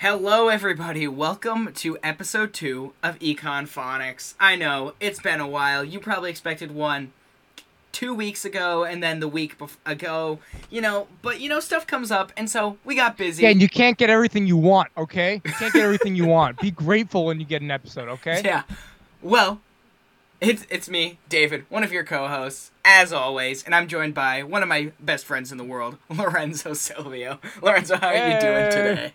Hello, everybody. Welcome to episode two of Econphonics. I know it's been a while. You probably expected one two weeks ago and then the week bef- ago. You know, but you know stuff comes up, and so we got busy. Yeah, and you can't get everything you want, okay? You can't get everything you want. Be grateful when you get an episode, okay? Yeah. Well, it's it's me, David, one of your co-hosts, as always, and I'm joined by one of my best friends in the world, Lorenzo Silvio. Lorenzo, how are you doing today?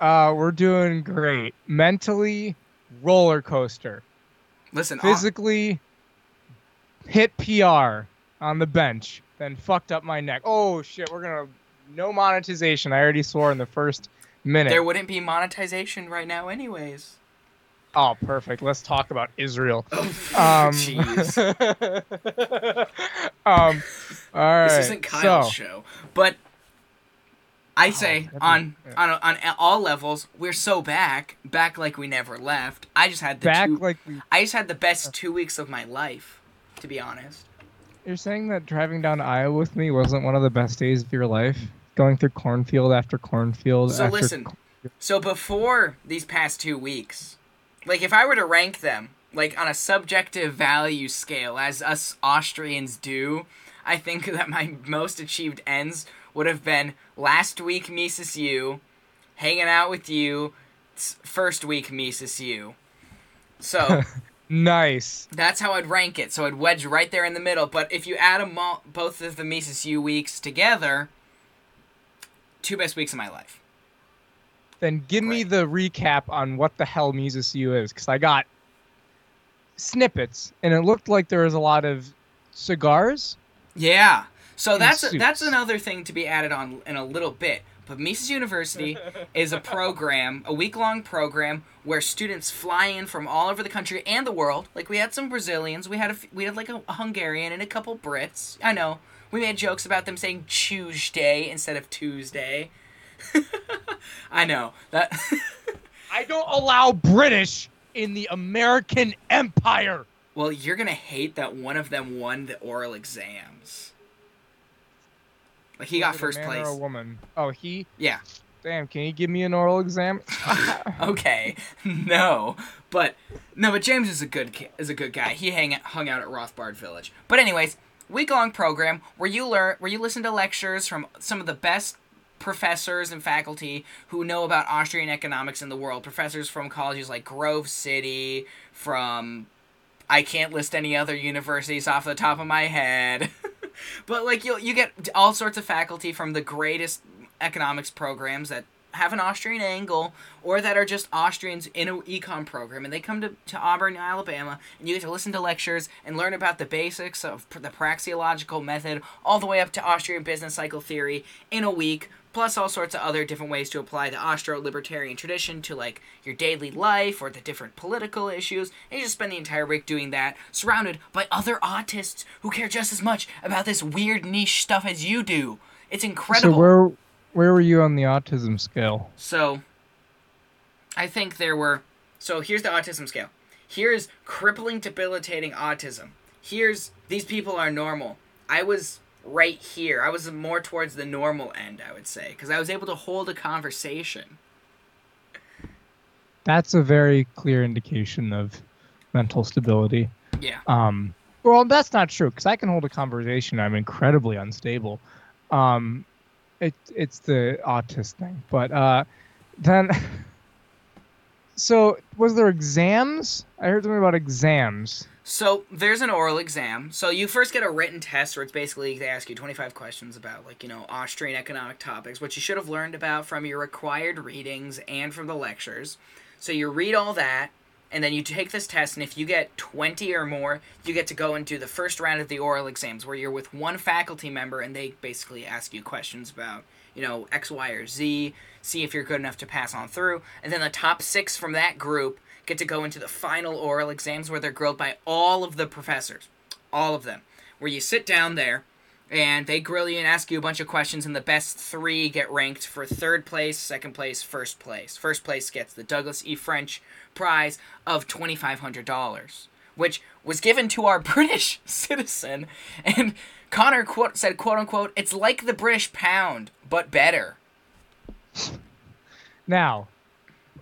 Uh, we're doing great. Mentally, roller coaster. Listen, Physically, hit PR on the bench, then fucked up my neck. Oh shit, we're gonna no monetization. I already swore in the first minute. there wouldn't be monetization right now, anyways. Oh, perfect. Let's talk about Israel. Oh, Um, jeez. um, all right. this isn't Kyle's so, show, but I oh, say that'd be- on yeah. on on all levels, we're so back, back like we never left. I just had the back two, like we I just had the best two weeks of my life, to be honest. You're saying that driving down Iowa with me wasn't one of the best days of your life? Going through cornfield after cornfield So after listen, so before these past two weeks, like if I were to rank them, like on a subjective value scale, as us Austrians do, I think that my most achieved ends would have been last week Mises U, hanging out with you, first week Mises U. So Nice. that's how I'd rank it. So I'd wedge right there in the middle. But if you add them all, both of the Mises U weeks together, two best weeks of my life. Then give me the recap on what the hell Mises U is, because I got snippets, and it looked like there was a lot of cigars. Yeah. So that's suits. that's another thing to be added on in a little bit. But Mises University is a program, a week long program where students fly in from all over the country and the world. Like we had some Brazilians, we had a we had like a, a Hungarian and a couple Brits. I know we made jokes about them saying Tuesday instead of Tuesday. I know that. I don't allow British in the American Empire. well, you're gonna hate that one of them won the oral exams. Like he got Was it a first man place. Or a woman. Oh, he. Yeah. Damn, can you give me an oral exam? okay, no, but no, but James is a good is a good guy. He hang hung out at Rothbard Village. But anyways, week long program where you learn where you listen to lectures from some of the best professors and faculty who know about Austrian economics in the world. Professors from colleges like Grove City, from I can't list any other universities off the top of my head. But like you you get all sorts of faculty from the greatest economics programs that have an Austrian angle or that are just Austrians in an econ program. And they come to, to Auburn, Alabama and you get to listen to lectures and learn about the basics of the praxeological method all the way up to Austrian business cycle theory in a week plus all sorts of other different ways to apply the Austro-libertarian tradition to like your daily life or the different political issues and you just spend the entire week doing that surrounded by other autists who care just as much about this weird niche stuff as you do it's incredible So where where were you on the autism scale? so, I think there were. So here's the autism scale. Here's crippling, debilitating autism. Here's these people are normal. I was right here. I was more towards the normal end, I would say, because I was able to hold a conversation. That's a very clear indication of mental stability. Yeah. Um, well, that's not true because I can hold a conversation. I'm incredibly unstable. Um, it, it's the autist thing. But uh, then, so was there exams? I heard something about exams. So there's an oral exam. So you first get a written test where it's basically they ask you 25 questions about like, you know, Austrian economic topics, which you should have learned about from your required readings and from the lectures. So you read all that and then you take this test and if you get 20 or more, you get to go and do the first round of the oral exams where you're with one faculty member and they basically ask you questions about, you know, X, Y, or Z, see if you're good enough to pass on through. And then the top 6 from that group get to go into the final oral exams where they're grilled by all of the professors, all of them, where you sit down there and they grill you and ask you a bunch of questions, and the best three get ranked for third place, second place, first place. First place gets the Douglas E. French prize of $2,500, which was given to our British citizen. And Connor quote, said, quote unquote, it's like the British pound, but better. Now,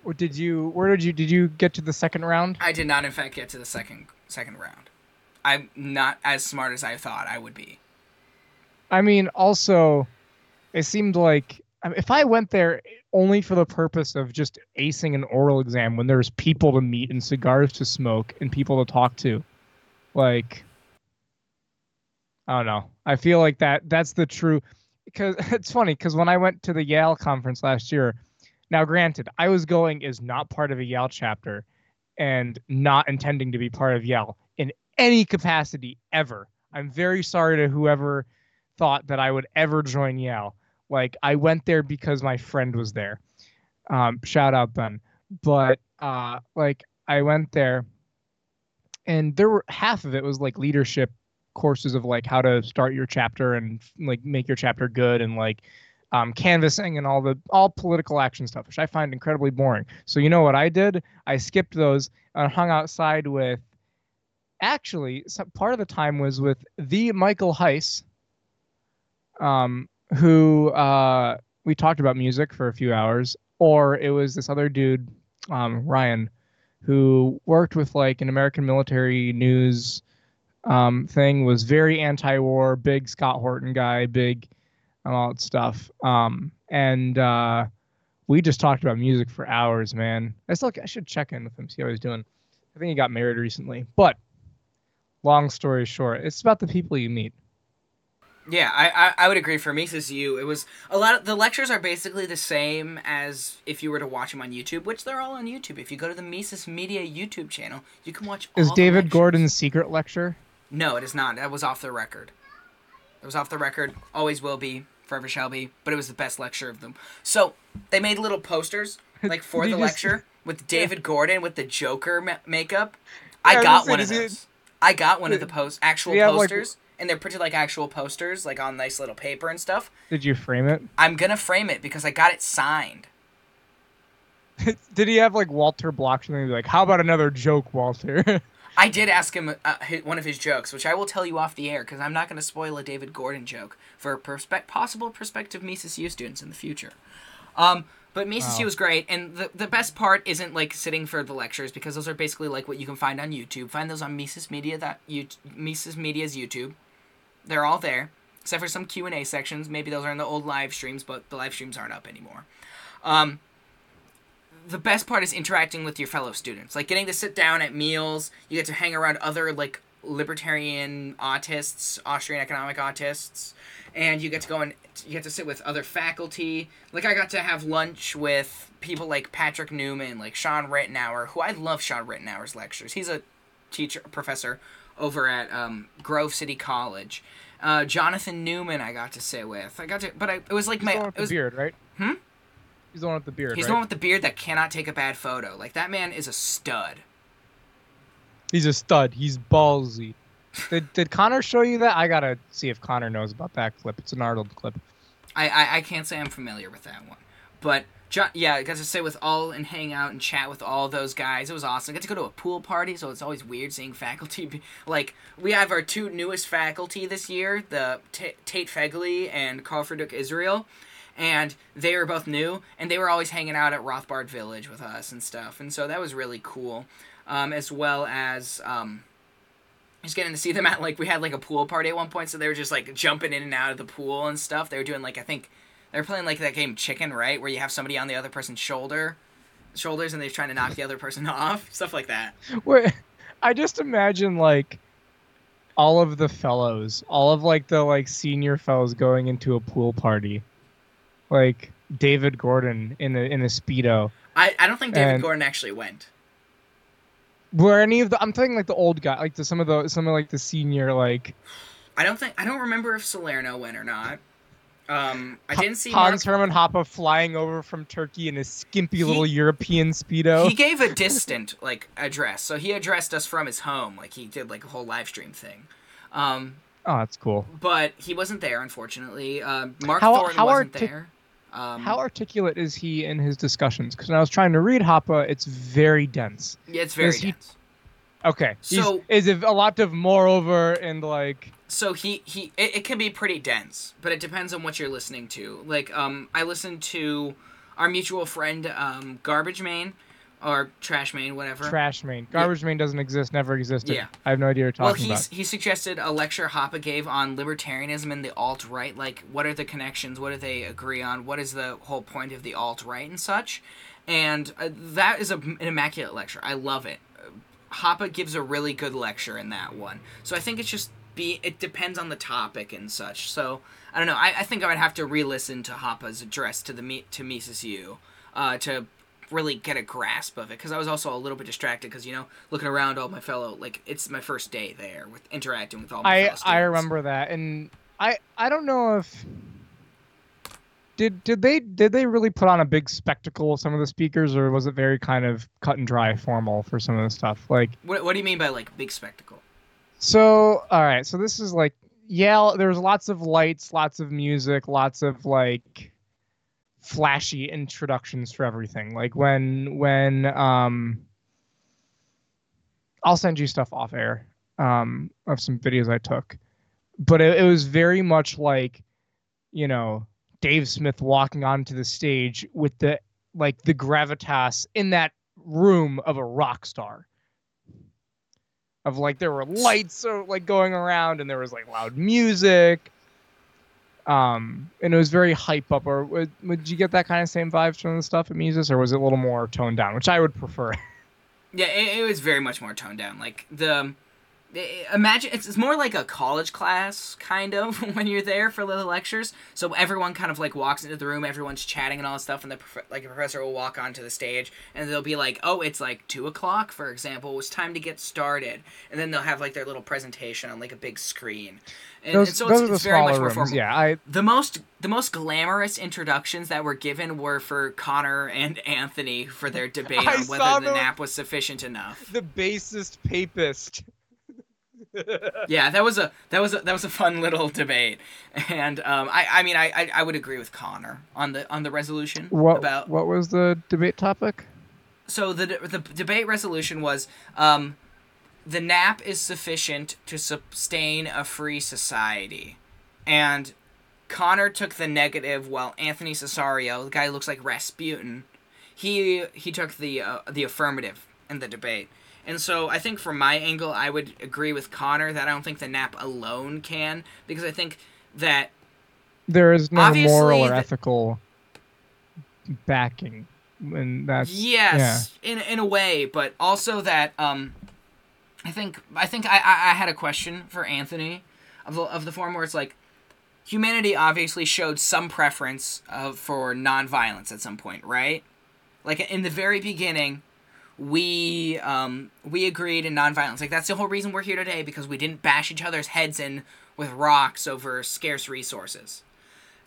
Or did you? Where did you? Did you get to the second round? I did not, in fact, get to the second second round. I'm not as smart as I thought I would be. I mean, also, it seemed like I mean, if I went there only for the purpose of just acing an oral exam when there's people to meet and cigars to smoke and people to talk to, like, I don't know. I feel like that that's the true. Because it's funny because when I went to the Yale conference last year, now granted, I was going as not part of a Yale chapter and not intending to be part of Yale in any capacity ever. I'm very sorry to whoever thought that I would ever join Yale. Like I went there because my friend was there. Um, shout out Ben. But uh, like I went there, and there were half of it was like leadership courses of like how to start your chapter and like make your chapter good and like um, canvassing and all the all political action stuff, which I find incredibly boring. So you know what I did? I skipped those and hung outside with. Actually, some, part of the time was with the Michael Heise, um, who uh, we talked about music for a few hours, or it was this other dude, um, Ryan, who worked with like an American military news um, thing, was very anti-war, big Scott Horton guy, big and all that stuff. Um, and uh, we just talked about music for hours, man. I still I should check in with him, see how he's doing. I think he got married recently. But long story short, it's about the people you meet. Yeah, I, I, I would agree. For Mises U, it was a lot of the lectures are basically the same as if you were to watch them on YouTube, which they're all on YouTube. If you go to the Mises Media YouTube channel, you can watch. Is David. Gordon's secret lecture? No, it is not. That was off the record. It was off the record. Always will be. Forever shall be. But it was the best lecture of them. So they made little posters like for the just- lecture with David Gordon with the Joker ma- makeup. I Yeah, I got one of those. I got one of the post actual you have, like, posters, and they're printed like actual posters, like on nice little paper and stuff. Did you frame it? I'm gonna frame it because I got it signed. Did he have like Walter Block something like, how about another joke, Walter? I did ask him uh, one of his jokes, which I will tell you off the air because I'm not going to spoil a David Gordon joke for perspe- possible prospective Mises U students in the future. Um, but Mises Wow. U is great, and the the best part isn't like sitting for the lectures because those are basically like what you can find on YouTube. Find those on Mises Media that you Mises Media's YouTube. They're all there, except for some Q and A sections. Maybe those are in the old live streams, but the live streams aren't up anymore. Um, the best part is interacting with your fellow students. Like getting to sit down at meals you get to hang around other like libertarian autists austrian economic autists and you get to go and you get to sit with other faculty. Like i got to have lunch with people like patrick newman like shawn ritenour who i love shawn ritenour's lectures. He's a teacher professor over at um, grove city college. Uh, jonathan newman i got to sit with. I got to but I, it was like my it was beard, right? Hmm? He's the one with the beard, He's right? the one with the beard that cannot take a bad photo. Like that man is a stud. He's a stud. He's ballsy. Did, did Connor show you that? I gotta see if Connor knows about that clip. It's an Arnold clip. I, I, I can't say I'm familiar with that one, but John, yeah, I got to sit with all and hang out and chat with all those guys. It was awesome. I got to go to a pool party, so it's always weird seeing faculty. Be, like we have our two newest faculty this year, the T- Tate Fegley and Karl Friedrich Israel, and they were both new, and they were always hanging out at Rothbard Village with us and stuff, and so that was really cool. Um, as well as um, just getting to see them at like we had like a pool party at one point, so they were just like jumping in and out of the pool and stuff. They were doing like I think they were playing like that game Chicken, right, where you have somebody on the other person's shoulder, shoulders, and they're trying to knock the other person off, stuff like that. Wait, I just imagine like all of the fellows, all of like the like senior fellows going into a pool party, like David Gordon in a in a speedo. I, I don't think David And- Gordon actually went. Were any of the? I'm thinking like the old guy, like the some of the some of like the senior like I don't think I don't remember if Salerno went or not. Um, I didn't see Mark Hans Hermann Hoppe flying over from Turkey in a skimpy little European speedo. He gave a distant like address, so he addressed us from his home, like he did like a whole live stream thing. Um, oh, that's cool. but he wasn't there, unfortunately. Uh, Mark How- Thornton how wasn't artic- there. Um, How articulate is he in his discussions? Because when I was trying to read Hoppe, it's very dense. yeah, it's very is he- dense. Okay. He's- So- is it a lot of moreover and like So he he it, it can be pretty dense, but it depends on what you're listening to. Like um, I listened to our mutual friend um, Garbage Man or Trash main, whatever. Trash main. Garbage main doesn't exist, never existed. Yeah. I have no idea what you're well, talking he's, about. he suggested a lecture Hoppe gave on libertarianism and the alt right. Like, what are the connections? What do they agree on? What is the whole point of the alt right and such? And uh, that is a, an immaculate lecture. I love it. Hoppe gives a really good lecture in that one. So I think it's just be it depends on the topic and such. So I don't know. I, I think I would have to re-listen to Hoppe's address to the me to Mises U uh, to really get a grasp of it because I was also a little bit distracted because you know looking around all my fellow like it's my first day there with interacting with all my I I remember that, and I I don't know if did did they did they really put on a big spectacle with some of the speakers, or was it very kind of cut and dry formal for some of the stuff? Like What, what do you mean by like big spectacle? so, all right, so this is like yeah, there's lots of lights, lots of music, lots of like flashy introductions for everything. Like when when um I'll send you stuff off air um of some videos I took. But it, it was very much like, you know, Dave Smith walking onto the stage with the like the gravitas in that room of a rock star. Of like there were lights uh, like going around and there was like loud music. Um, and it was very hype up. Or would, would you get that kind of same vibes from the stuff at Mises, or was it a little more toned down, which I would prefer? Yeah, it, it was very much more toned down. Like the Eh, imagine it's, it's more like a college class kind of when you're there for the lectures. So everyone kind of like walks into the room, everyone's chatting and all this stuff, and the like the professor will walk onto the stage and they'll be like, "Oh, it's like two o'clock, for example. It's time to get started," and then they'll have like their little presentation on like a big screen. And, those and so those it's, are the it's very much more formal. Yeah, I The most the most glamorous introductions that were given were for Connor and Anthony for their debate I on whether the those- nap was sufficient enough. the basest papist. Yeah, that was a that was a that was a fun little debate, and um, I I mean I, I I would agree with Connor on the on the resolution What about what was the debate topic? so the the debate resolution was um, the nap is sufficient to sustain a free society, and Connor took the negative while Anthony Cesario, the guy who looks like Rasputin, he he took the uh, the affirmative in the debate. And so I think from my angle, I would agree with Connor that I don't think the nap alone can because I think that There is no moral or the- ethical backing, and that's yes in in a way but also that um i think i think i i, I had a question for anthony of the, of the form where it's like humanity obviously showed some preference of for nonviolence at some point right? Like in the very beginning we um we agreed in nonviolence like that's the whole reason we're here today because we didn't bash each other's heads in with rocks over scarce resources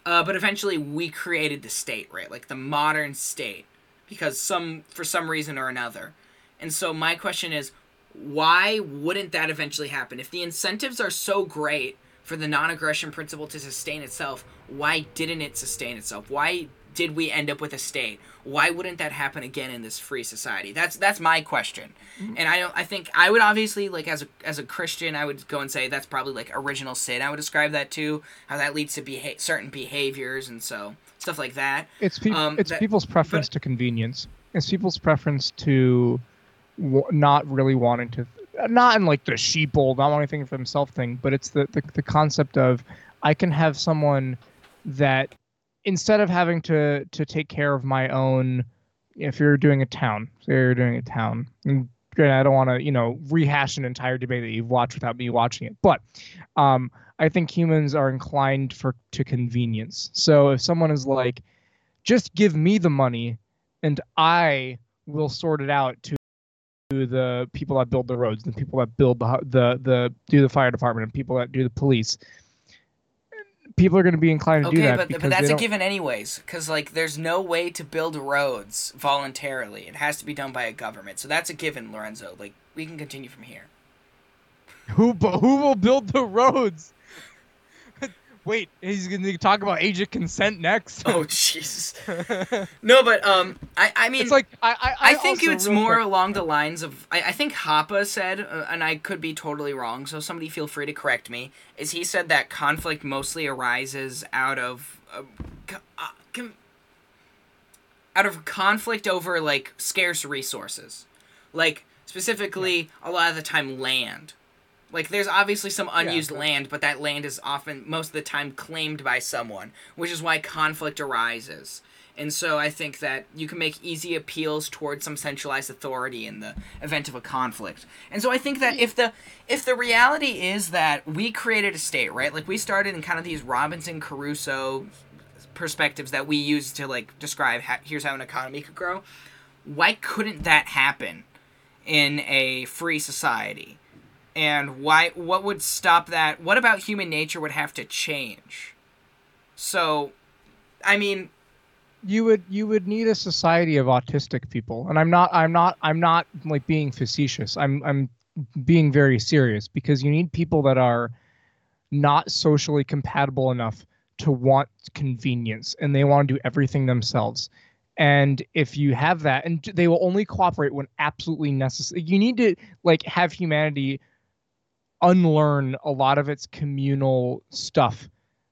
uh, but eventually we created the state right like the modern state because some for some reason or another. And so my question is why wouldn't that eventually happen? If the incentives are so great for the non-aggression principle to sustain itself, why didn't it sustain itself? Why did we end up with a state? Why wouldn't that happen again in this free society? That's that's my question. And I don't I think I would obviously like as a as a Christian, I would go and say that's probably like original sin. I would describe that too, how that leads to beha- certain behaviors and so stuff like that. It's peop Um, it's that- people's preference to convenience. It's people's preference to w- not really wanting to, not in like the sheeple, not wanting anything for himself thing, but it's the, the the concept of I can have someone that instead of having to to take care of my own, if you're doing a town, say you're doing a town. And I don't want to you know rehash an entire debate that you've watched without me watching it, but um, I think humans are inclined for to convenience. So if someone is like, just give me the money and I will sort it out to to the people that build the roads, the people that build the the the do the fire department, and people that do the police. People are going to be inclined to do Okay, that but, but that's a given anyways, because like there's no way to build roads voluntarily. It has to be done by a government. So that's a given, Lorenzo. Like we can continue from here. who but who will build the roads? Wait, he's going to talk about age of consent next. Oh Jesus. no, but um, I I mean, it's like I I, I think it's more quick- along the lines of I, I think Hoppe said, uh, and I could be totally wrong, so somebody feel free to correct me. Is he said that conflict mostly arises out of uh, uh, com- out of conflict over like scarce resources, like specifically a lot of the time land. Like there's obviously some unused Yeah. land, but that land is often most of the time claimed by someone, which is why conflict arises. And so I think that you can make easy appeals towards some centralized authority in the event of a conflict. And so I think that if the if the reality is that we created a state, right? Like we started in kind of these Robinson Crusoe perspectives that we use to like describe how, here's how an economy could grow. Why couldn't that happen in a free society? And why what would stop that? What about human nature would have to change? So I mean, you would you would need a society of autistic people and i'm not i'm not i'm not like being facetious i'm i'm being very serious because you need people that are not socially compatible enough to want convenience and they want to do everything themselves and if you have that and they will only cooperate when absolutely necessary you need to like have humanity unlearn a lot of its communal stuff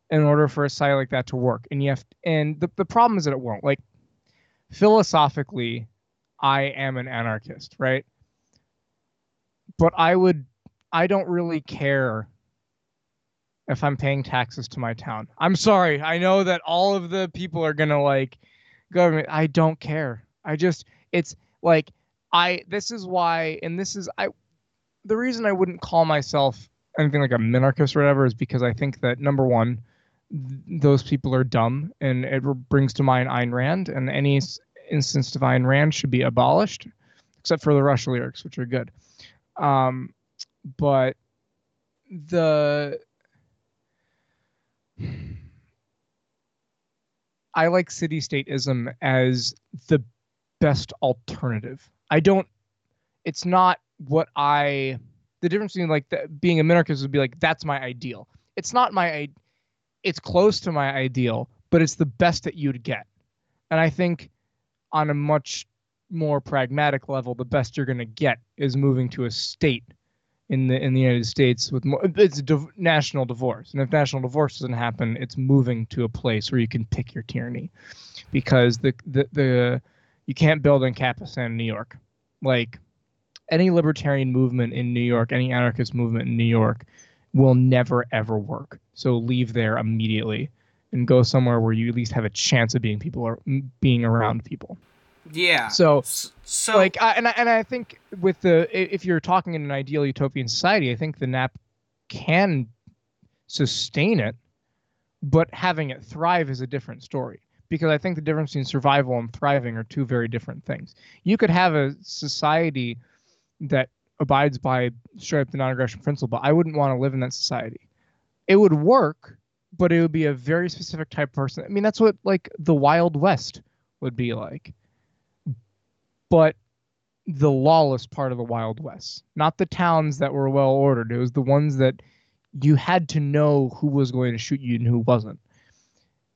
in order for a site like that to work. And you have and the, the problem is that it won't. Like philosophically, I am an anarchist, right? But I would I don't really care if I'm paying taxes to my town. I'm sorry. I know that all of the people are gonna like government. I don't care. I just it's like I this is why and this is I the reason I wouldn't call myself anything like a minarchist or whatever is because I think that number one, th- those people are dumb, and it brings to mind Ayn Rand, and any s- instance of Ayn Rand should be abolished, except for the Rush lyrics, which are good. Um, but the I like city stateism as the best alternative. I don't. It's not what I. The difference between like the, being a minarchist would be like that's my ideal. It's not my. It's close to my ideal, but it's the best that you'd get. And I think, on a much more pragmatic level, the best you're going to get is moving to a state in the in the United States with more. It's div- national divorce, and if national divorce doesn't happen, it's moving to a place where you can pick your tyranny, because the the the you can't build in Capitan New York, like any libertarian movement in New York, any anarchist movement in New York will never ever work. So leave there immediately and go somewhere where you at least have a chance of being people or being around people. yeah. So so like I, and I, and I think with the if you're talking in an ideal utopian society, I think the NAP can sustain it, but having it thrive is a different story. Because I think the difference between survival and thriving are two very different things. You could have a society that abides by straight up the non-aggression principle, but I wouldn't want to live in that society. It would work, but it would be a very specific type of person. I mean, that's what like the Wild West would be like. But the lawless part of the Wild West, not the towns that were well ordered. It was the ones that you had to know who was going to shoot you and who wasn't.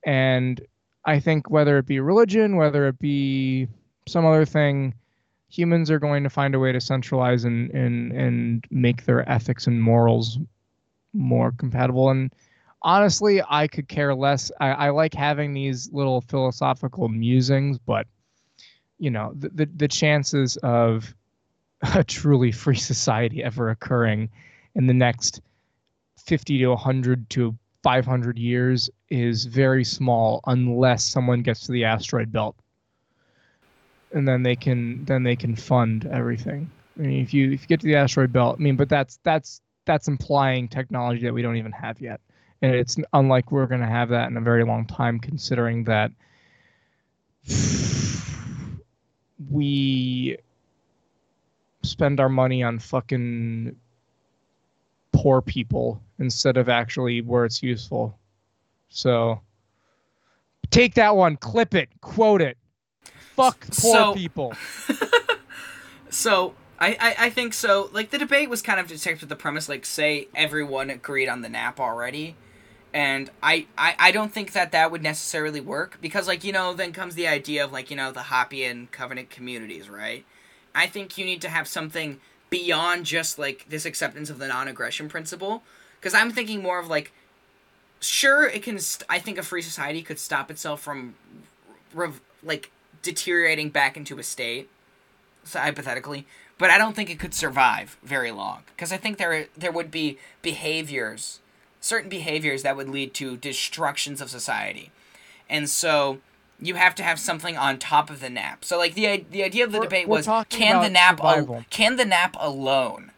And I think whether it be religion, whether it be some other thing, humans are going to find a way to centralize and and and make their ethics and morals more compatible. And honestly, I could care less. I, I like having these little philosophical musings, but you know, the, the the chances of a truly free society ever occurring in the next 50 to 100 to 500 years is very small unless someone gets to the asteroid belt and then they can then they can fund everything i mean if you if you get to the asteroid belt i mean but that's that's that's implying technology that we don't even have yet and it's unlike we're going to have that in a very long time considering that we spend our money on fucking poor people instead of actually where it's useful. So take that one, clip it, quote it. Fuck poor So- people. So I, I I think so. Like the debate was kind of just with the premise, like say everyone agreed on the nap already, and I, I I don't think that that would necessarily work because like you know then comes the idea of like you know the Hoppian covenant communities, right? I think you need to have something beyond just like this acceptance of the non-aggression principle, because I'm thinking more of like, sure it can. St- I think a free society could stop itself from, rev- like deteriorating back into a state, so hypothetically. But I don't think it could survive very long because I think there there would be behaviors, certain behaviors that would lead to destructions of society, and so you have to have something on top of the nap. So like the the idea of the We're- debate we're was can the nap al- can the nap alone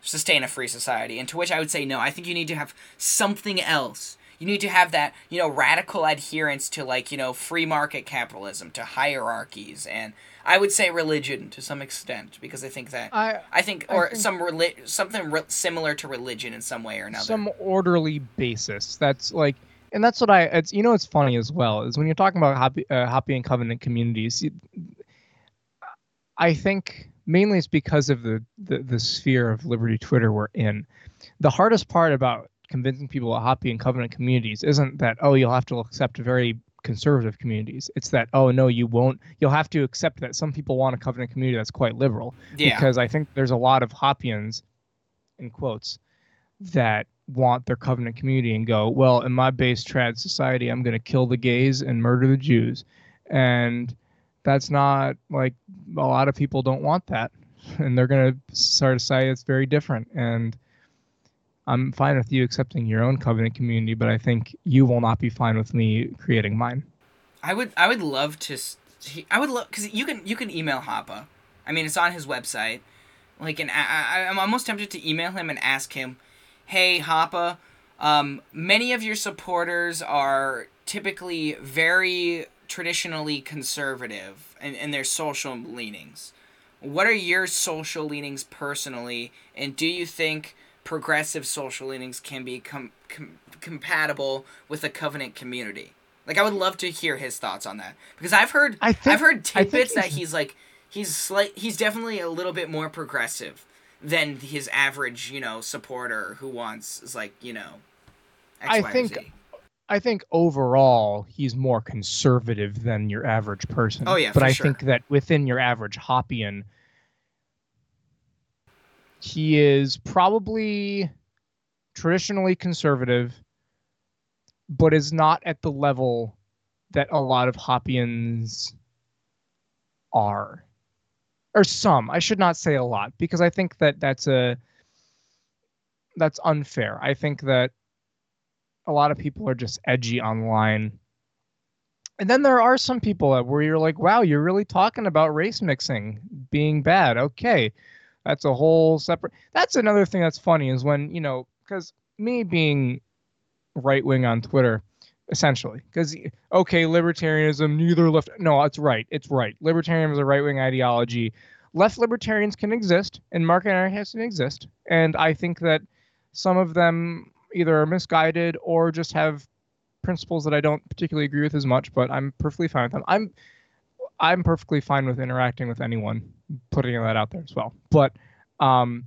sustain a free society? And to which I would say no. I think you need to have something else. You need to have that, you know, radical adherence to like, you know, free market capitalism, to hierarchies, and I would say religion to some extent because I think that I I think I or think- some reli- something re- similar to religion in some way or another. some orderly basis. That's like, and that's what I. It's you know it's funny as well is when you're talking about happy, uh, Hoppian covenant communities. you- I think mainly it's because of the, the the sphere of Liberty Twitter we're in. The hardest part about convincing people about Hoppian covenant communities isn't that oh you'll have to accept very conservative communities. It's that oh no you won't. You'll have to accept that some people want a covenant community that's quite liberal yeah. because I think there's a lot of Hoppians, in quotes, that want their covenant community and go, well, in my base trad society, I'm going to kill the gays and murder the Jews, and that's not like a lot of people don't want that, and they're going to start a society that's very different. And I'm fine with you accepting your own covenant community, but I think you will not be fine with me creating mine. I would I would love to I would love cuz you can you can email Hoppe. I mean, it's on his website. Like and I I'm almost tempted to email him and ask him, "Hey Hoppe, um many of your supporters are typically very traditionally conservative in, in their social leanings. What are your social leanings personally and do you think progressive social leanings can be com- com- compatible with a covenant community?" Like I would love to hear his thoughts on that because I've heard I I've heard tidbits that he's- he's like he's slight he's definitely a little bit more progressive than his average you know supporter who wants is like you know X, I Y, think- Z. I think overall he's more conservative than your average person. Oh, yeah, but I sure. think that within your average Hoppian, he is probably traditionally conservative, but is not at the level that a lot of Hoppians are, or some. I should not say a lot because I think that that's a that's unfair. I think that a lot of people are just edgy online. And then there are some people where you're like, wow, you're really talking about race mixing being bad. Okay. That's a whole separate that's another thing that's funny is when, you know, because me being right wing on Twitter, essentially. Because okay, libertarianism, neither left no, it's right. It's right. Libertarianism is a right wing ideology. Left libertarians can exist and market anarchists can exist. And I think that some of them either are misguided or just have principles that I don't particularly agree with as much, but I'm perfectly fine with them. I'm I'm perfectly fine with interacting with anyone, putting that out there as well. But um,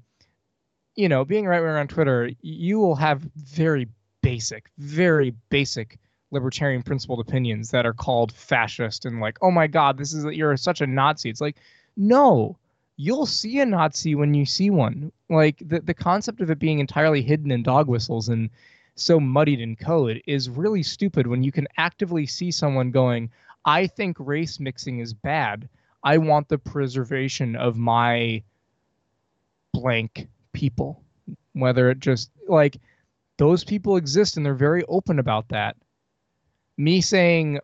you know, being right wing on Twitter, you will have very basic, very basic libertarian principled opinions that are called fascist and like, oh my god, this is you're such a Nazi. It's like, no, you'll see a Nazi when you see one. Like the the concept of it being entirely hidden in dog whistles and so muddied in code is really stupid when you can actively see someone going, I think race mixing is bad. I want the preservation of my blank people. Whether it just like those people exist and they're very open about that. Me saying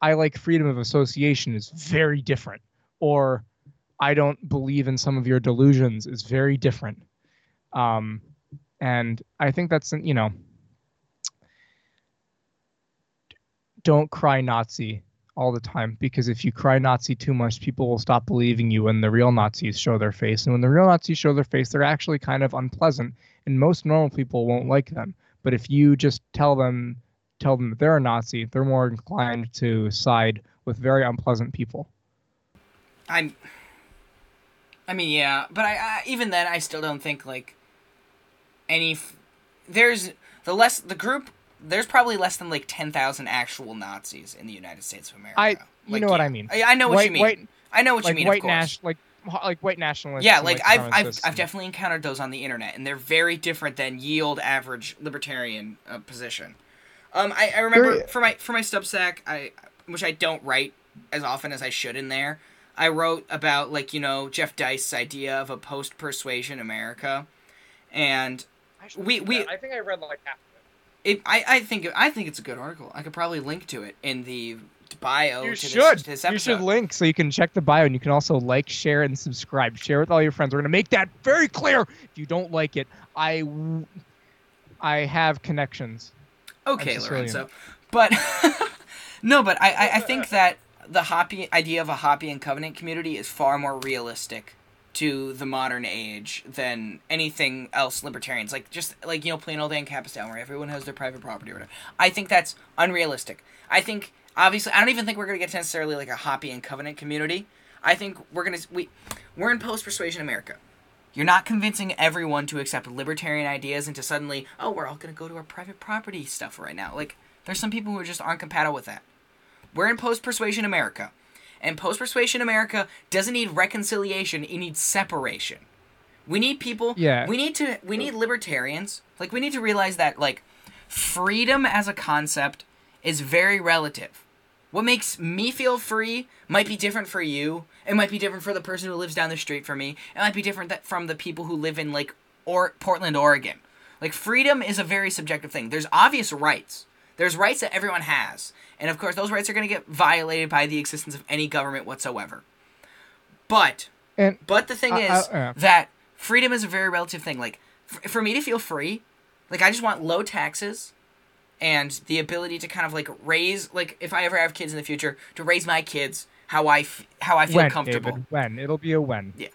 I like freedom of association is very different. Or I don't believe in some of your delusions is very different. Um, and I think that's you know, don't cry Nazi all the time because if you cry Nazi too much, people will stop believing you when the real Nazis show their face. And when the real Nazis show their face, they're actually kind of unpleasant, and most normal people won't like them. But if you just tell them tell them that they're a Nazi, they're more inclined to side with very unpleasant people. I'm. I mean, yeah, but I, I even then I still don't think like any. F- there's the less the group. There's probably less than like ten thousand actual Nazis in the United States of America. I- you Like, know what. I mean. I, I know what white, you mean. White, I know what like you mean. white of course. nas- like like white nationalists. Yeah, like I've I've, I've definitely encountered those on the internet, and they're very different than yield average libertarian uh, position. Um, I, I remember for my for my Substack, I which I don't write as often as I should in there. I wrote about like you know Jeff Deist's idea of a post persuasion America, and we we I think I read like half. It, I I think I think it's a good article. I could probably link to it in the bio. You to should. This, this you should link so you can check the bio and you can also like, share, and subscribe. Share with all your friends. We're gonna make that very clear. If you don't like it, I, w- I have connections. Okay, Lorenzo. But no, but I, I, I think that the Hoppe idea of a Hoppian covenant community is far more realistic to the modern age than anything else libertarians like just like you know plain old Ancapistan where everyone has their private property or whatever. I think that's unrealistic. I think obviously I don't even think we're gonna get necessarily like a Hoppian covenant community. I think we're gonna we we're in post persuasion America. You're not convincing everyone to accept libertarian ideas and to suddenly, oh, we're all going to go to our private property stuff right now. Like, there's some people who just aren't compatible with that. We're in post persuasion America. And post persuasion America doesn't need reconciliation, it needs separation. We need people, Yeah. we need to, we need libertarians. Like, we need to realize that, like, freedom as a concept is very relative. What makes me feel free might be different for you. It might be different for the person who lives down the street from me. It might be different that from the people who live in like or Portland, Oregon. Like freedom is a very subjective thing. There's obvious rights. There's rights that everyone has. And of course, those rights are going to get violated by the existence of any government whatsoever. But And but the thing I- is I- that freedom is a very relative thing. Like f- for me to feel free, like I just want low taxes and the ability to kind of like raise like if I ever have kids in the future to raise my kids how I f- how I feel when, comfortable. David, when it'll be a when. Yeah.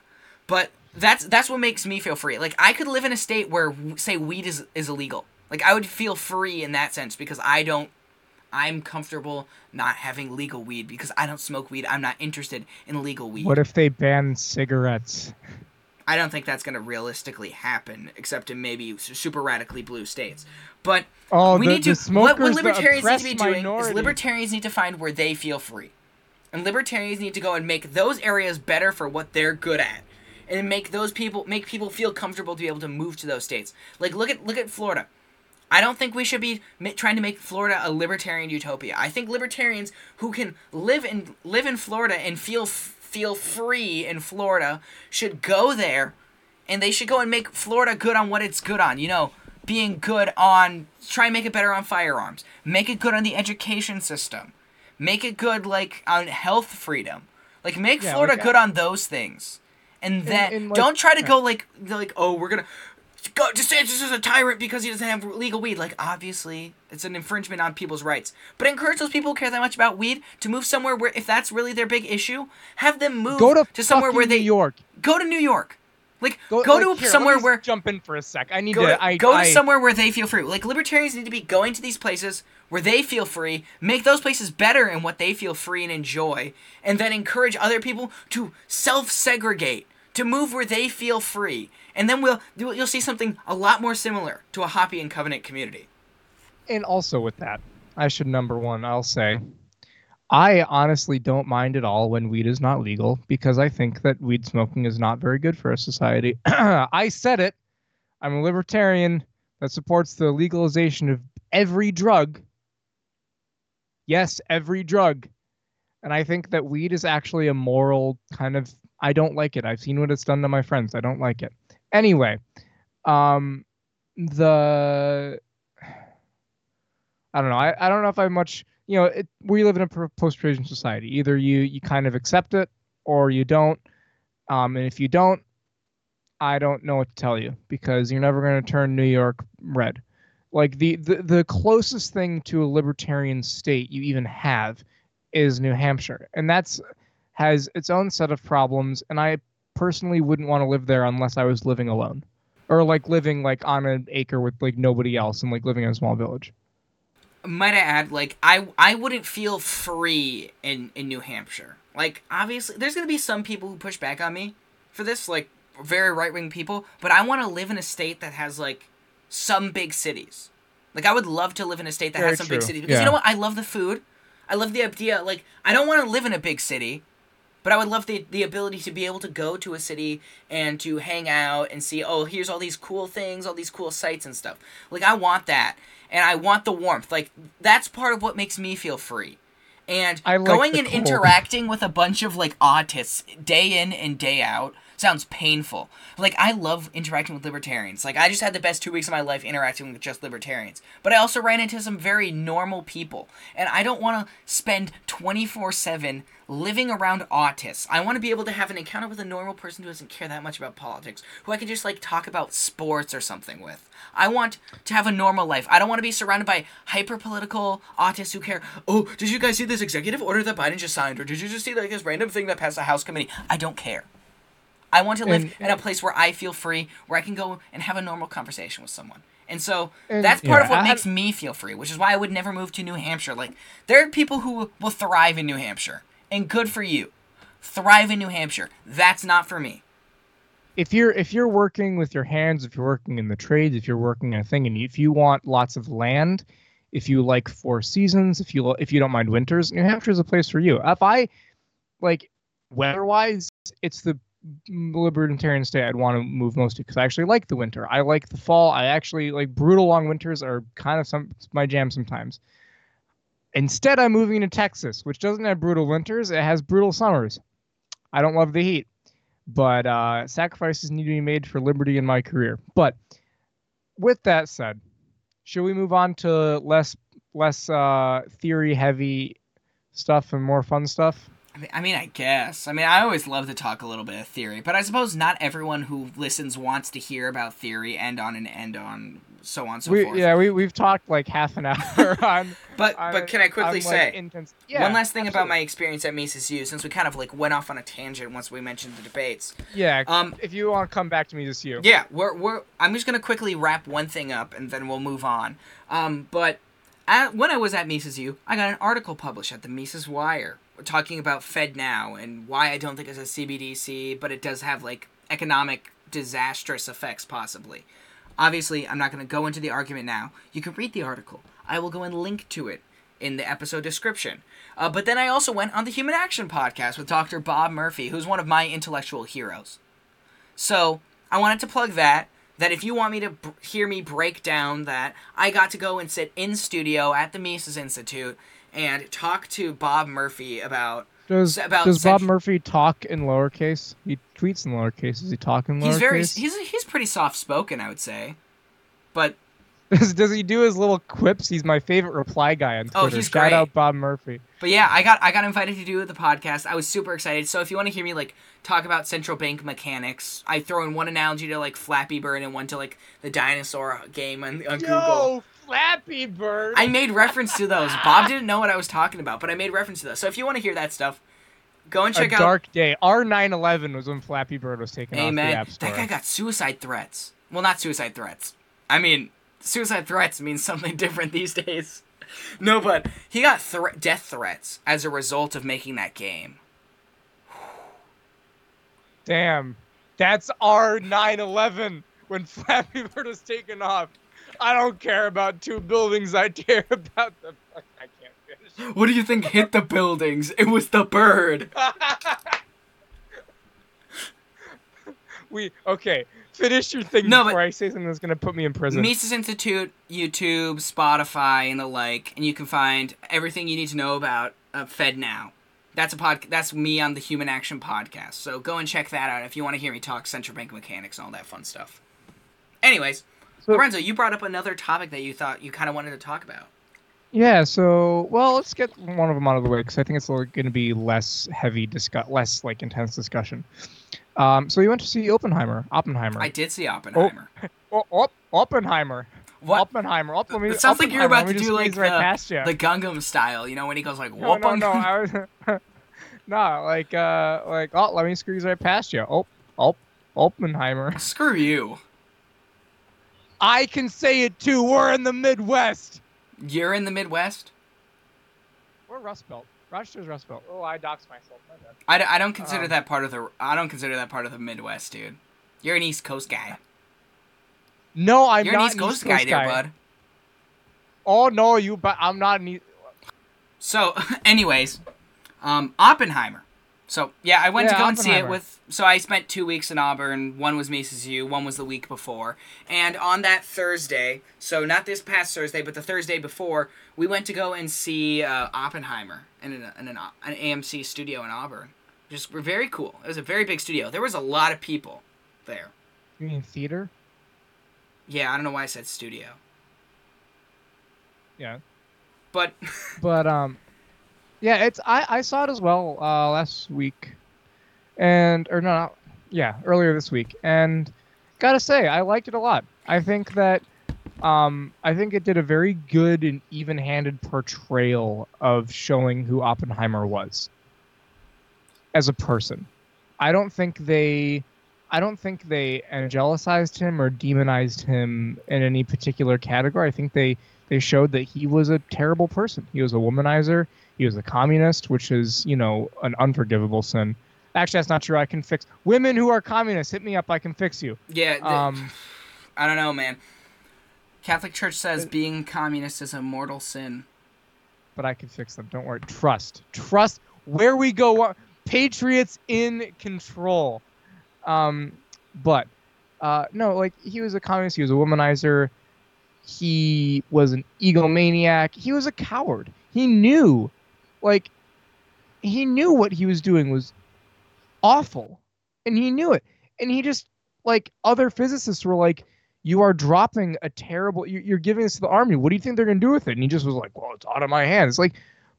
But that's that's what makes me feel free. Like I could live in a state where say weed is is illegal. Like I would feel free in that sense because I don't I'm comfortable not having legal weed because I don't smoke weed. I'm not interested in legal weed. What if they ban cigarettes? I don't think that's going to realistically happen, except in maybe super radically blue states. But Oh, we the, need to. what, what libertarians need to be doing minority. is libertarians need to find where they feel free, and libertarians need to go and make those areas better for what they're good at, and make those people make people feel comfortable to be able to move to those states. Like look at look at Florida. I don't think we should be trying to make Florida a libertarian utopia. I think libertarians who can live in live in Florida and feel feel free in Florida should go there, and they should go and make Florida good on what it's good on. You know, being good on try and make it better on firearms, make it good on the education system, make it good like on health freedom, like make Yeah, Florida like, good on those things, and then and, like- don't try to go like like oh we're gonna go DeSantis is a tyrant because he doesn't have legal weed. Like obviously, it's an infringement on people's rights. But encourage those people who care that much about weed to move somewhere where, if that's really their big issue, have them move Go to, to somewhere where they New York. go to New York. Like go, like, to here, somewhere where jump in for a sec. I need go to. to, I, go to somewhere where they feel free. Like libertarians need to be going to these places where they feel free, make those places better in what they feel free and enjoy, and then encourage other people to self-segregate, to move where they feel free. And then we'll you'll see something a lot more similar to a Hoppian Covenant community. and also with that, I should number one. I'll say, I honestly don't mind at all when weed is not legal because I think that weed smoking is not very good for a society. I said it. I'm a libertarian that supports the legalization of every drug. Yes, every drug. And I think that weed is actually a moral kind of I don't like it. I've seen what it's done to my friends. I don't like it. Anyway, um the I don't know. I, I don't know if I much you know, it, we live in a post persuasion society. Either you you kind of accept it or you don't. Um, and if you don't, I don't know what to tell you because you're never going to turn New York red. Like the, the the closest thing to a libertarian state you even have is New Hampshire, and that's has its own set of problems. And I personally wouldn't want to live there unless I was living alone, or like living like on an acre with like nobody else and like living in a small village. might I add, like I I wouldn't feel free in in New Hampshire. Like obviously, there's gonna be some people who push back on me for this, like very right wing people. But I want to live in a state that has like some big cities. Like I would love to live in a state that Very has some big cities because Yeah. you know what? I love the food. I love the idea. Like I don't want to live in a big city. But I would love the, the ability to be able to go to a city and to hang out and see, oh, here's all these cool things, all these cool sights and stuff. Like, I want that. And I want the warmth. Like, that's part of what makes me feel free. And I like going and cold. interacting with a bunch of like autists day in and day out sounds painful. Like I love interacting with libertarians. Like I just had the best 2 weeks of my life interacting with just libertarians. But I also ran into some very normal people, and I don't want to spend 24/7 living around autists. I want to be able to have an encounter with a normal person who doesn't care that much about politics, who I can just like talk about sports or something with. I want to have a normal life. I don't want to be surrounded by hyper political autists who care. Oh, did you guys see this executive order that Biden just signed, or did you just see like this random thing that passed the House committee? I don't care. I want to live And- in a place where I feel free, where I can go and have a normal conversation with someone. And so And- that's part yeah, of what I- makes me feel free, which is why I would never move to New Hampshire. Like there are people who will thrive in New Hampshire, and good for you. Thrive in New Hampshire. That's not for me. if you're if you're working with your hands, if you're working in the trades, if you're working in a thing, and if you want lots of land, if you like four seasons, if you if you don't mind winters, New Hampshire is a place for you. If I like weather-wise, it's the libertarian state I'd want to move most to because I actually like the winter. I like the fall. I actually like brutal long winters are kind of some my jam sometimes. Instead, I'm moving to Texas, which doesn't have brutal winters. It has brutal summers. I don't love the heat but uh, sacrifices need to be made for liberty in my career. But with that said, should we move on to less less uh, theory heavy stuff and more fun stuff? I mean, I mean, I guess. I mean, I always love to talk a little bit of theory, but I suppose not everyone who listens wants to hear about theory and on and end on so on and so we, forth. yeah, we we've talked like half an hour on. But on- but can I quickly on, like, say intense, yeah, one last thing about my experience at Mises U, since we kind of like went off on a tangent once we mentioned the debates. yeah. Um, if you want to come back to me, just you. Yeah, we're we're. I'm just gonna quickly wrap one thing up and then we'll move on. Um, but at, when I was at Mises U, I got an article published at the Mises Wire talking about FedNow and why I don't think it's a CBDC, but it does have like economic disastrous effects possibly. Obviously, I'm not going to go into the argument now. You can read the article. I will go and link to it in the episode description. Uh, but then I also went on the Human Action podcast with Dr. Bob Murphy, who's one of my intellectual heroes. So I wanted to plug that. That if you want me to b- hear me break down that, I got to go and sit in studio at the Mises Institute and talk to Bob Murphy about. Does about does Bob Murphy talk in lowercase? He tweets in lowercase. Does he talk in lowercase? He's very he's he's pretty soft spoken, I would say, but Does, does he do his little quips? He's my favorite reply guy on oh, Twitter. Oh, he's Shout great. out Bob Murphy. But yeah, I got I got invited to do the podcast. I was super excited. So if you want to hear me like talk about central bank mechanics, I throw in one analogy to like Flappy Bird and one to like the dinosaur game on, on Google. Yo, Flappy Bird. I made reference to those. Bob didn't know what I was talking about, but I made reference to those. So if you want to hear that stuff, go and a check out. dark day. Our 9/11 was when Flappy Bird was taken off the App Store. That guy got suicide threats. Well, not suicide threats. I mean, suicide threats means something different these days. No, but he got thre- death threats as a result of making that game. Damn, that's our 9/11 when Flappy Bird was taken off. I don't care about two buildings. I care about the. I can't finish. What do you think hit the buildings? It was the bird. we okay. Finish your thing No, before I say something that's gonna put me in prison. Mises Institute, YouTube, Spotify, and the like, and you can find everything you need to know about uh, FedNow. That's a pod. That's me on the Human Action podcast. So go and check that out if you want to hear me talk central bank mechanics and all that fun stuff. Anyways, So- Lorenzo, you brought up another topic that you thought you kind of wanted to talk about. Yeah, so well, let's get one of them out of the way because I think it's going to be less heavy discuss, less like intense discussion. Um, so you went to see Oppenheimer. Oppenheimer. I did see Oppenheimer. Oh, oh, Oppenheimer. What? Oppenheimer. Op- me, It sounds like you're about to do like squeeze right the, the Gangnam style, you know, when he goes like, no, whoop no, no. I was no, like uh, like oh, let me squeeze right past you. Oh, oh, Oppenheimer. Screw you. I can say it too. We're in the Midwest. You're in the Midwest. We're Rust Belt. Rochester's Rust Belt. Oh, I dox myself. My bad. I, d- I don't consider Um, that part of the I don't consider that part of the Midwest, dude. You're an East Coast guy. No, I'm You're an not East Coast guy, there, bud. Oh no, you. But I'm not an. E- So, anyways, um, Oppenheimer. So yeah, I went Yeah, to go and see it with. So I spent two weeks in Auburn. One was Mises U. One was the week before. And on that Thursday, so not this past Thursday, but the Thursday before, we went to go and see uh, Oppenheimer in an, in an, an AMC studio in Auburn. Just were very cool. It was a very big studio. There was a lot of people there. You mean theater? Yeah, I don't know why I said studio, Yeah. but But um, yeah, it's I I saw it as well uh, last week, and or no, yeah, earlier this week, and gotta say I liked it a lot. I think that um I think it did a very good and even-handed portrayal of showing who Oppenheimer was as a person. I don't think they. I don't think they angelicized him or demonized him in any particular category. I think they they showed that he was a terrible person. He was a womanizer. He was a communist, which is, you know, an unforgivable sin. Actually, that's not true. I can fix women who are communists. Hit me up. I can fix you. yeah, the- Um, I don't know, man. Catholic Church says being communist is a mortal sin. but I can fix them. Don't worry. Trust. Trust. Where we go. Patriots in control. Um, but uh, no, like he was a communist. He was a womanizer. He was an egomaniac. He was a coward. He knew, like, he knew what he was doing was awful, and he knew it. And he just like other physicists were like, "You are dropping a terrible. You're, giving this to the army. What do you think they're gonna do with it?" And he just was like, "Well, it's out of my hands." It's like,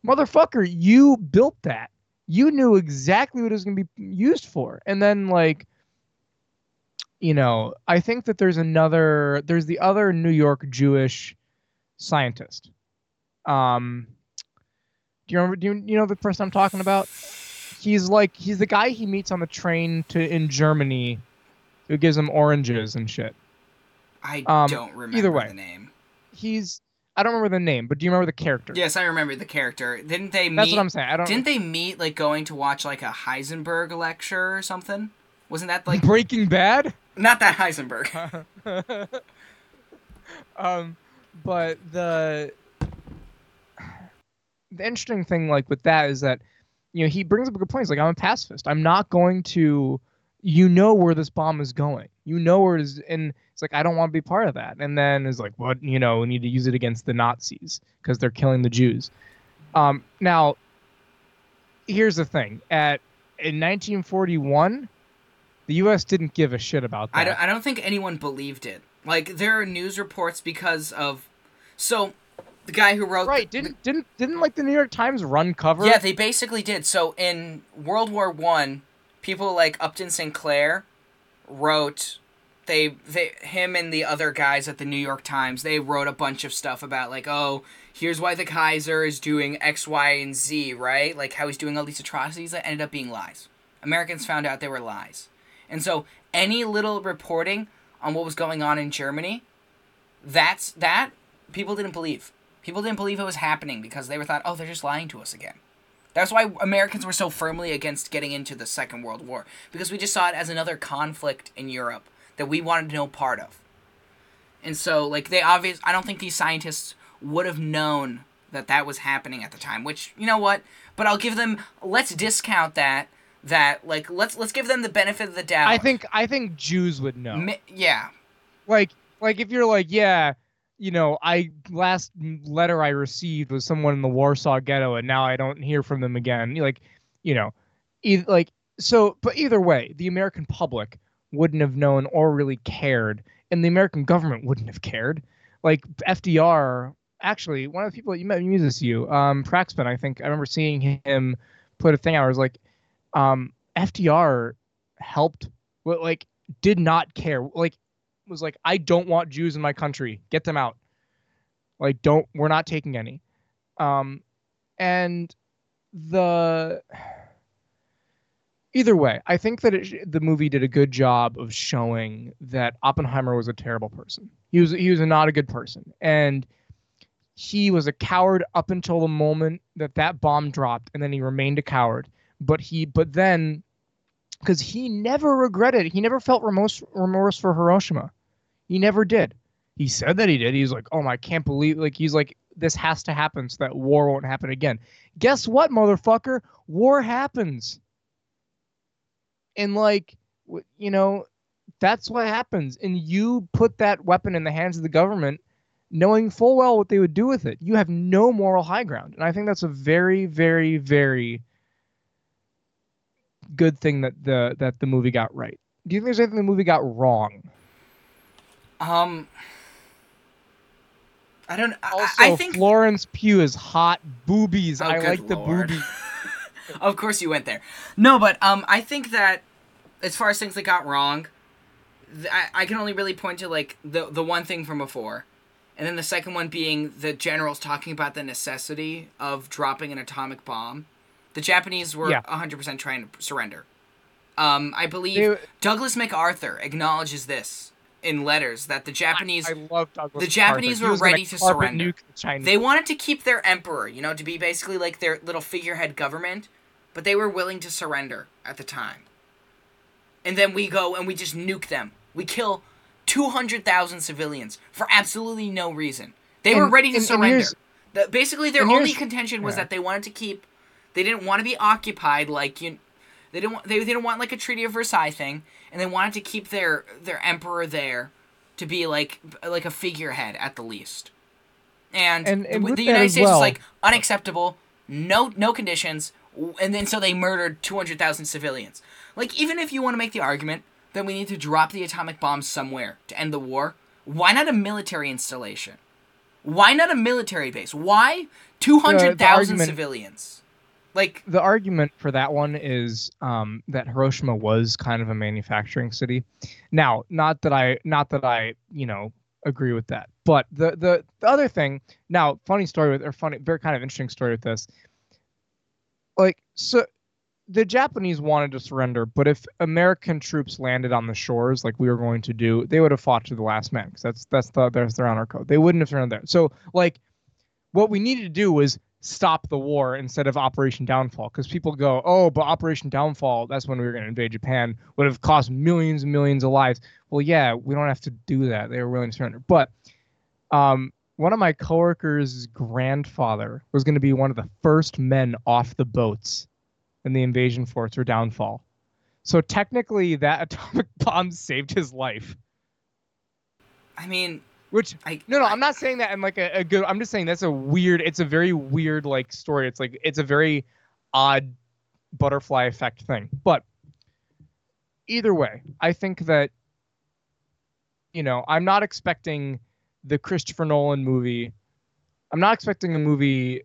motherfucker, you built that. You knew exactly what it was gonna be used for, and then like you know, I think that there's another there's the other New York Jewish scientist. Um do you remember do you, you know the person I'm talking about? He's like he's the guy he meets on the train to in Germany who gives him oranges and shit. I Um, don't remember either way. the name. He's I don't remember the name, but do you remember the character? Yes, I remember the character. Didn't they That's meet? what I'm saying. I don't Didn't they meet like going to watch like a Heisenberg lecture or something? Wasn't that like Breaking Bad? not that Heisenberg? um, but the the interesting thing, like with that, is that you know he brings up a good point. He's like, I'm a pacifist. I'm not going to. You know where this bomb is going. You know where it is, and it's like I don't want to be part of that. And then it's like, what? You know, we need to use it against the Nazis because they're killing the Jews. Um, now, here's the thing: at in 1941, the U.S. didn't give a shit about that. I don't. I don't think anyone believed it. Like there are news reports because of, so, the guy who wrote right? Didn't didn't didn't like the New York Times run cover? Yeah, they basically did. So in World War One, people like Upton Sinclair wrote they they him and the other guys at the New York Times, they wrote a bunch of stuff about like, oh, here's why the Kaiser is doing X, Y, and Z, right? Like how he's doing all these atrocities that ended up being lies. Americans found out they were lies. And so any little reporting on what was going on in Germany, that's that people didn't believe. People didn't believe it was happening because they were thought, oh, they're just lying to us again. That's why Americans were so firmly against getting into the Second World War because we just saw it as another conflict in Europe that we wanted no part of. And so, like, they obvious. I don't think these scientists would have known that that was happening at the time. Which, you know what? But I'll give them. Let's discount that. That like let's let's give them the benefit of the doubt. I think I think Jews would know. Mi- yeah, like like if you're like yeah you know i last letter i received was someone in the warsaw ghetto and now i don't hear from them again. Like you know e- like so but either way the american public wouldn't have known or really cared and the american government wouldn't have cared. Like fdr actually one of the people that you met Mises U um praxman i think i remember seeing him put a thing out. I was like um fdr helped but like did not care. Like was like, I don't want Jews in my country. Get them out. Like, don't. We're not taking any. Um, and the either way, I think that it, the movie did a good job of showing that Oppenheimer was a terrible person. He was he was not a good person, and he was a coward up until the moment that that bomb dropped, and then he remained a coward. But he, but then because he never regretted he never felt remorse remorse for hiroshima. He never did. He said that he did. He's like oh my i can't believe like he's like this has to happen so that war won't happen again. Guess what motherfucker? War happens. And like you know that's what happens. And you put that weapon in the hands of the government knowing full well what they would do with it. You have no moral high ground. And i think that's a very very very good thing that the that the movie got right do you think there's anything the movie got wrong Um, I don't. I, also I think. florence pugh is hot boobies Oh, i like the lord. boobies of course you went there. No, but um, I think that as far as things that got wrong, I, I can only really point to like the the one thing from before, and then the second one being the generals talking about the necessity of dropping an atomic bomb. The Japanese were Yeah. 100% trying to surrender. Um, I believe They- Douglas MacArthur acknowledges this in letters that the Japanese I love Douglas the Japanese were ready to surrender. the they wanted to keep their emperor, you know, to be basically like their little figurehead government, but they were willing to surrender at the time. And then we go and we just nuke them. We kill 200,000 civilians for absolutely no reason. They were ready to and- and surrender. here's- The- basically, their only contention was yeah. that they wanted to keep. They didn't want to be occupied like you. They didn't want. They, they didn't want like a Treaty of Versailles thing, and they wanted to keep their their emperor there, to be like like a figurehead at the least. And, And- and the, the United States was like unacceptable, no no conditions, and then so they murdered two hundred thousand civilians. Like even if you want to make the argument that we need to drop the atomic bombs somewhere to end the war, why not a military installation? Why not a military base? Why two hundred thousand civilians? Like the argument for that one is um, that Hiroshima was kind of a manufacturing city. Now, not that I, not that I, you know, agree with that, but the the, the other thing. Now, funny story with, or funny, very kind of interesting story with this. Like, so the Japanese wanted to surrender, but if American troops landed on the shores, like we were going to do, they would have fought to the last man because that's that's the that's their honor code. They wouldn't have surrendered there. So, like, what we needed to do was stop the war instead of Operation Downfall. Because people go, oh, but Operation Downfall, that's when we were going to invade Japan, would have cost millions and millions of lives. Well, yeah, we don't have to do that. They were willing to surrender. But um, one of my coworkers' grandfather was going to be one of the first men off the boats in the invasion force or downfall. So technically, that atomic bomb saved his life. I mean, Which I no, no, I- I'm not saying that in like a, a good. I'm just saying that's a weird. It's a very weird like story. It's like it's a very odd butterfly effect thing. But either way, I think that you know I'm not expecting the Christopher Nolan movie. I'm not expecting a movie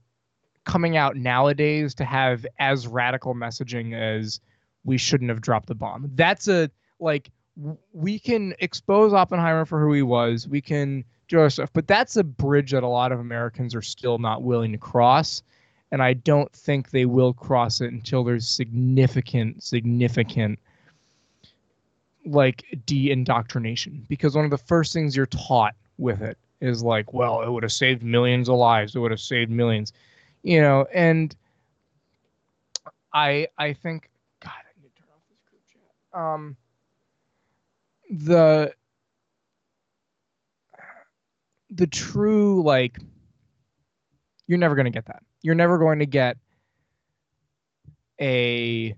coming out nowadays to have as radical messaging as we shouldn't have dropped the bomb. That's a like we can expose Oppenheimer for who he was. We can do our stuff, but that's a bridge that a lot of Americans are still not willing to cross. And I don't think they will cross it until there's significant, significant like de-indoctrination. Because one of the first things you're taught with it is like, well, it would have saved millions of lives. It would have saved millions, you know. And I, I think, God, I need to turn off this group chat. Um, the the true like you're never going to get that. You're never going to get a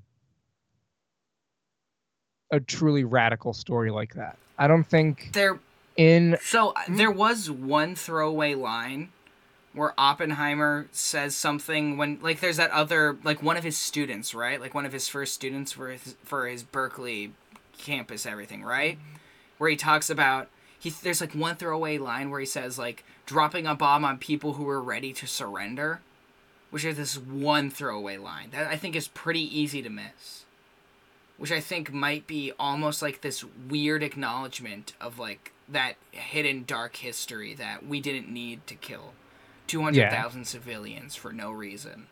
a truly radical story like that. I don't think there in So uh, there was one throwaway line where Oppenheimer says something when like there's that other like one of his students, right? Like one of his first students for his, for his Berkeley campus everything, right? Where he talks about he there's like one throwaway line where he says like dropping a bomb on people who were ready to surrender, which is this one throwaway line that I think is pretty easy to miss. Which I think might be almost like this weird acknowledgement of like that hidden dark history that we didn't need to kill 200,000 civilians for no reason.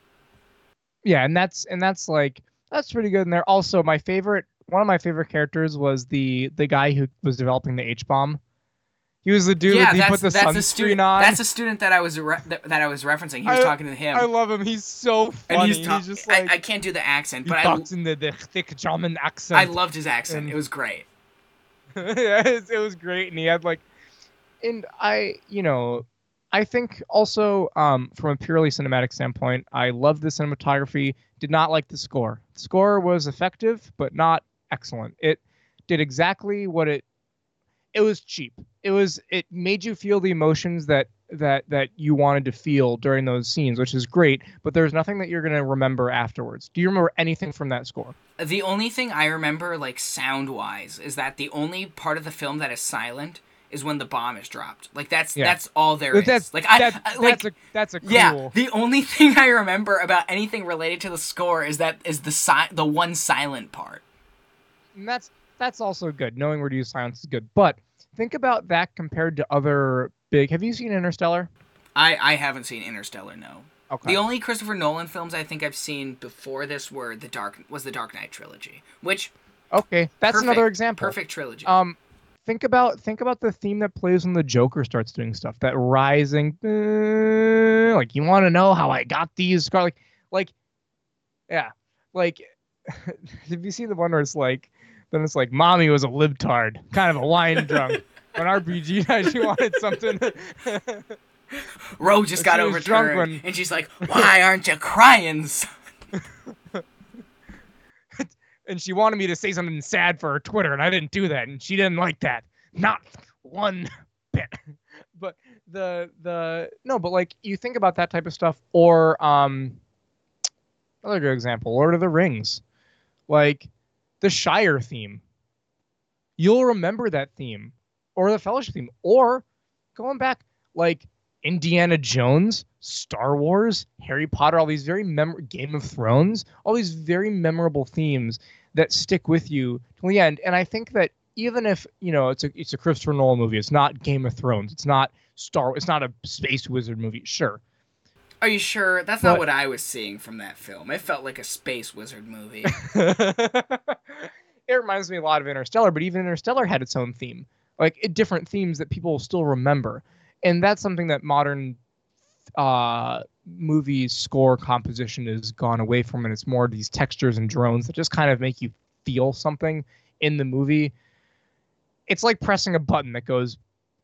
yeah and that's and that's like that's pretty good in there also my favorite one of my favorite characters was the the guy who was developing the h-bomb he was the dude yeah, he that's, put the that's sunscreen student. on That's a student that I was re- that, that I was referencing. He was I- talking to him, i love him he's so funny and he's, he's, just like I, I can't do the accent, he but I, talks in the, the thick german accent I loved his accent. and- it was great. yeah, it, it was great, and he had like, and I, you know, I think also um, from a purely cinematic standpoint, I loved the cinematography. Did not like the score. The score was effective, but not excellent. It did exactly what it it was cheap. It was it made you feel the emotions that that that you wanted to feel during those scenes, which is great, but there's nothing that you're going to remember afterwards. Do you remember anything from that score? The only thing I remember like sound-wise is that the only part of the film that is silent is when the bomb is dropped. Like that's Yeah. that's all there is. that's like I, that- I like that's a that's a cool. yeah. The only thing I remember about anything related to the score is that is the si- the one silent part. And that's that's also good. Knowing where to use silence is good. But think about that compared to other big. Have you seen Interstellar? I I haven't seen Interstellar. No. Okay. The only Christopher Nolan films I think I've seen before this were the Dark was the Dark Knight trilogy, which okay, that's perfect, another example. Perfect trilogy. Um, think about think about the theme that plays when the Joker starts doing stuff. That rising, uh, like you want to know how I got these scars. Like, like, yeah, like. have you seen the one where it's like, then it's like, mommy was a libtard, kind of a wine drunk. When RPG night, she wanted something. Roe just got overturned, when- and she's like, "Why aren't you crying?" and she wanted me to say something sad for her Twitter, and I didn't do that, and she didn't like that. Not one bit. But the the no, but like you think about that type of stuff, or um, another good example, Lord of the Rings, like the Shire theme. You'll remember that theme, or the Fellowship theme, or going back like Indiana Jones, Star Wars, Harry Potter, all these very mem- Game of Thrones, all these very memorable themes that stick with you till the end. And I think that even if you know it's a it's a Christopher Nolan movie, it's not Game of Thrones, it's not Star, it's not a space wizard movie. Sure, Are you sure? That's not what I was seeing from that film. It felt like a space wizard movie. it reminds me a lot of Interstellar, but even Interstellar had its own theme, like it, different themes that people still remember, and that's something that modern uh movie score composition has gone away from, and it's more these textures and drones that just kind of make you feel something in the movie. It's like pressing a button that goes,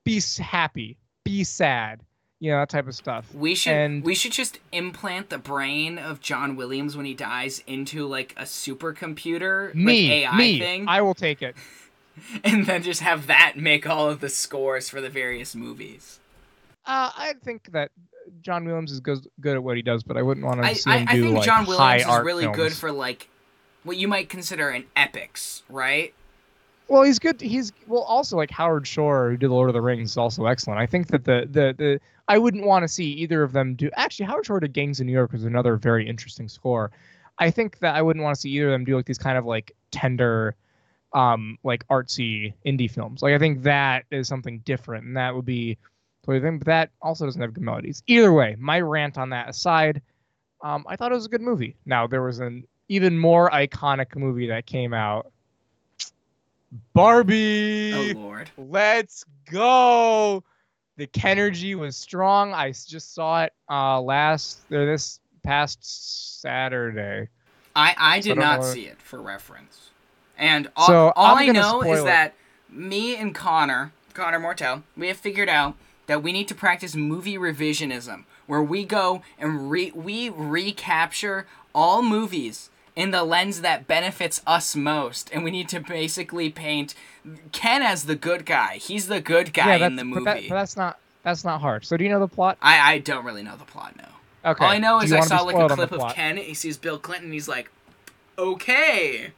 "Be happy, be sad," you know that type of stuff. We should And- we should just implant the brain of John Williams when he dies into like a supercomputer, Me, like AI me, thing, I will take it. and then just have that make all of the scores for the various movies. Uh, I think that John Williams is good, good at what he does, but I wouldn't want to I, see I, him I do think like John high Williams is really films. good for like what you might consider an epics, right? Well, he's good. He's well, also like Howard Shore, who did Lord of the Rings, is also excellent. I think that the the the I wouldn't want to see either of them do. Actually, Howard Shore did Gangs in New York was another very interesting score. I think that I wouldn't want to see either of them do like these kind of like tender, um, like artsy indie films. Like I think that is something different, and that would be totally thing. But that also doesn't have good melodies. Either way, my rant on that aside, um, I thought it was a good movie. Now there was an even more iconic movie that came out. Barbie. Oh lord. Let's go. The Kenergy was strong. I just saw it uh last or this past Saturday. I I I did don't not see it for reference. And all, So, all I know is it. that me and Connor, Connor Mortel, we have figured out that we need to practice movie revisionism, where we go and re- we recapture all movies in the lens that benefits us most, and we need to basically paint Ken as the good guy. He's the good guy yeah, in the but, that, movie. but that's not that's not hard. So do you know the plot? I I don't really know the plot. No. Okay. All I know is I saw like a clip of? Ken. He sees Bill Clinton. He's like, okay.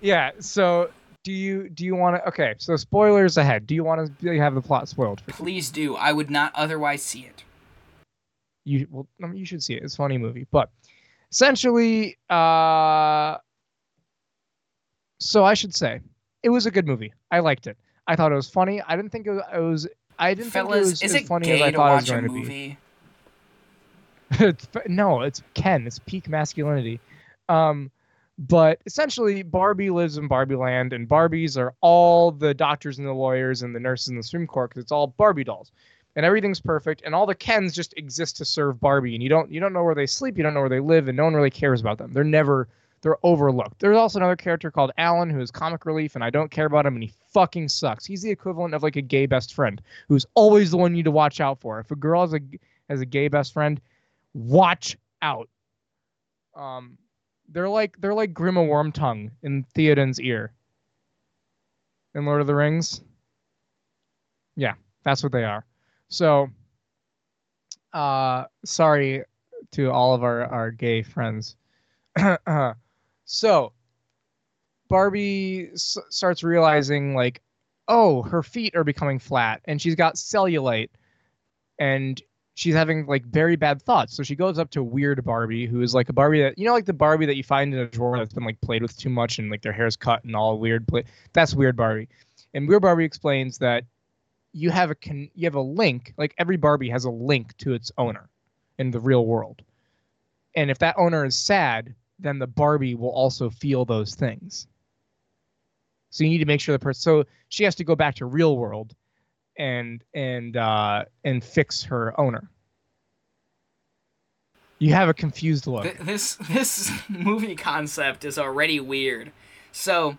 Yeah. So do you do you want to? Okay. So spoilers ahead. Do you want to have the plot spoiled? For you? Please do. I would not otherwise see it. you well I mean, you should see it. It's a funny movie, but essentially, uh, so I should say it was a good movie. I liked it. I thought it was funny. I didn't think it was. It was I didn't think it Fellas, was as it funny as I thought it was going to be. it's, no, it's Ken. It's peak masculinity. Um, but essentially, Barbie lives in Barbie Land, and Barbies are all the doctors and the lawyers and the nurses in the Supreme Court because it's all Barbie dolls, and everything's perfect, and all the Kens just exist to serve Barbie, and you don't you don't know where they sleep, you don't know where they live, and no one really cares about them. They're never they're overlooked. There's also another character called Alan who is comic relief, and I don't care about him, and he fucking sucks. He's the equivalent of like a gay best friend who's always the one you need to watch out for. If a girl has a has a gay best friend, watch out. Um, They're like they're like Grima Wormtongue in Theoden's ear. In Lord of the Rings. Yeah, that's what they are. So uh sorry to all of our, our gay friends. so Barbie s- starts realizing like, oh, her feet are becoming flat and she's got cellulite and she's having like very bad thoughts. So she goes up to Weird Barbie, who is like a Barbie that you know, like the Barbie that you find in a drawer that's been like played with too much and like their hair's cut and all weird. Play- that's Weird Barbie. And Weird Barbie explains that you have a con- you have a link, like every Barbie has a link to its owner in the real world. And if that owner is sad, then the Barbie will also feel those things. So you need to make sure the person. So she has to go back to real world, and and uh, and fix her owner. You have a confused look. Th- this this movie concept is already weird. So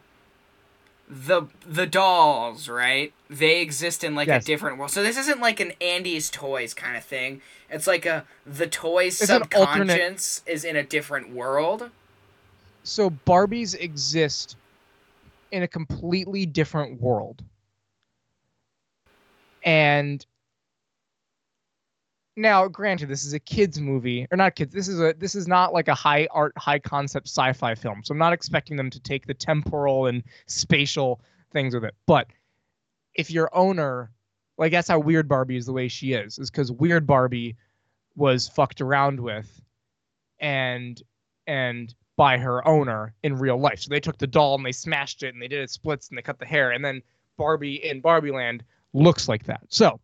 the the dolls, right? They exist in like Yes. a different world. So this isn't like an Andy's Toys kind of thing. It's like a the toys It's an alternate- subconscious is in a different world. so Barbies exist in a completely different world. And now, granted, this is a kids movie, or not kids. This is a this is not like a high art, high concept sci-fi film. So I'm not expecting them to take the temporal and spatial things with it. But if your owner, like that's how Weird Barbie is the way she is, is because Weird Barbie was fucked around with, and and by her owner in real life. So they took the doll and they smashed it and they did it splits and they cut the hair and then Barbie in Barbie Land looks like that. So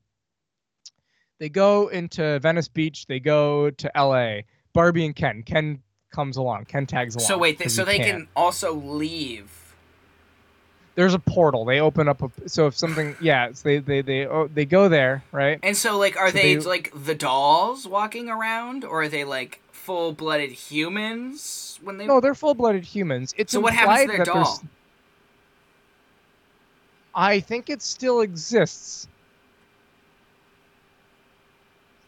they go into Venice Beach, they go to LA. Barbie and Ken. Ken comes along. Ken tags along. So wait, they, so they can also leave. There's a portal. They open up a so if something yeah, so they they they oh, they go there, right? And so like are So they, they- like the dolls walking around or are they like full-blooded humans when they No, they're full-blooded humans. It's So what happens to their doll? I think it still exists.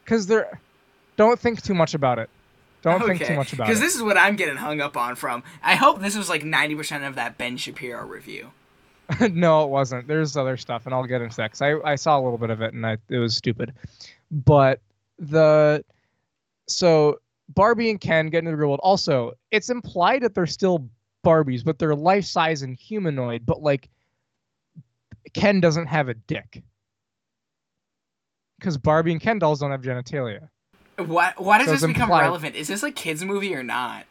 Cuz they're don't think too much about it. Don't think too much about it. Because this is what I'm getting hung up on from. I hope this was like 90% of that Ben Shapiro review. no, it wasn't. There's other stuff, and I'll get into that 'cause I, I saw a little bit of it, and I, it was stupid. But the so Barbie and Ken get into the real world. Also, it's implied that they're still Barbies, but they're life size and humanoid. But like, Ken doesn't have a dick because Barbie and Ken dolls don't have genitalia. Why, why does So this become implied- relevant? Is this a kids movie or not?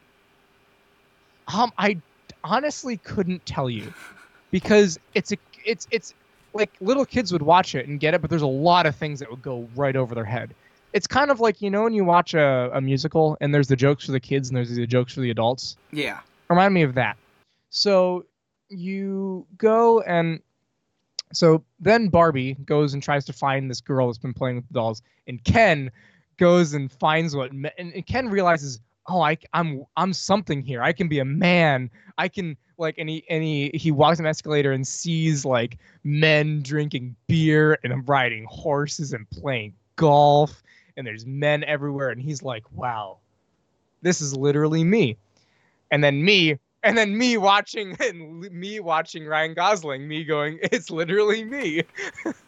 Um, I honestly couldn't tell you because it's a it's it's like little kids would watch it and get it, but there's a lot of things that would go right over their head. It's kind of like you know when you watch a, a musical and there's the jokes for the kids and there's the jokes for the adults. Yeah. Remind me of that. So you go and so then Barbie goes and tries to find this girl that's been playing with the dolls, and Ken goes and finds what and, and Ken realizes, oh, I, I'm I'm something here. I can be a man. I can like, and he he he walks an escalator and sees like men drinking beer and riding horses and playing golf, and there's men everywhere, and he's like, wow, this is literally me. And then me and then me watching and me watching Ryan Gosling, me going, it's literally me.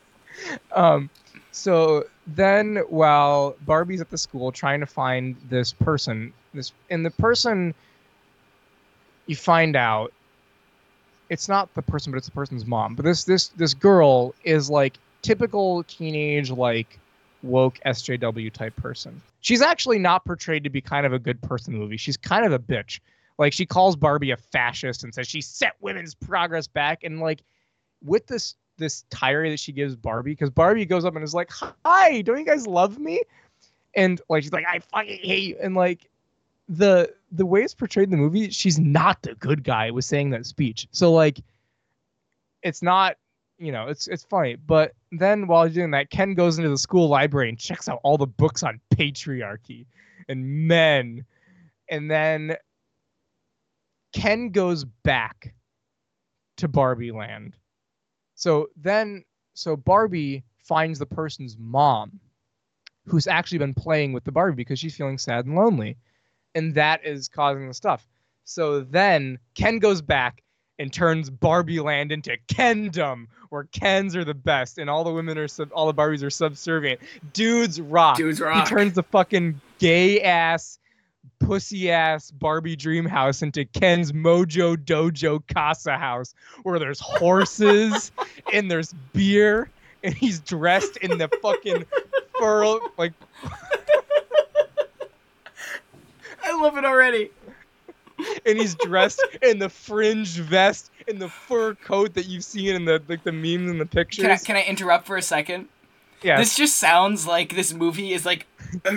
um, so then while Barbie's at the school trying to find this person, this and the person you find out it's not the person, but it's the person's mom. But this this this girl is like typical teenage like woke SJW type person. She's actually not portrayed to be kind of a good person in the movie. She's kind of a bitch. Like she calls Barbie a fascist and says she set women's progress back. And like with this this tirade that she gives Barbie, because Barbie goes up and is like, "Hi, don't you guys love me?" And like she's like, "I fucking hate you." And like the the way it's portrayed in the movie, she's not the good guy with saying that speech. So like, it's not you know it's it's funny. But then while he's doing that, Ken goes into the school library and checks out all the books on patriarchy and men, and then Ken goes back to Barbie Land. So then, so Barbie finds the person's mom, who's actually been playing with the Barbie because she's feeling sad and lonely, and that is causing the stuff. So then Ken goes back and turns Barbie Land into Kendom, where Kens are the best and all the women are sub- all the Barbies are subservient. Dudes rock. Dudes rock. He turns the fucking gay ass, pussy ass Barbie dream house into Ken's Mojo Dojo Casa house, where there's horses and there's beer, and he's dressed in the fucking fur like I love it already. and he's dressed in the fringe vest and the fur coat that you've seen in the like the memes and the pictures. Can I, can I interrupt for a second? Yeah, This just sounds like this movie is like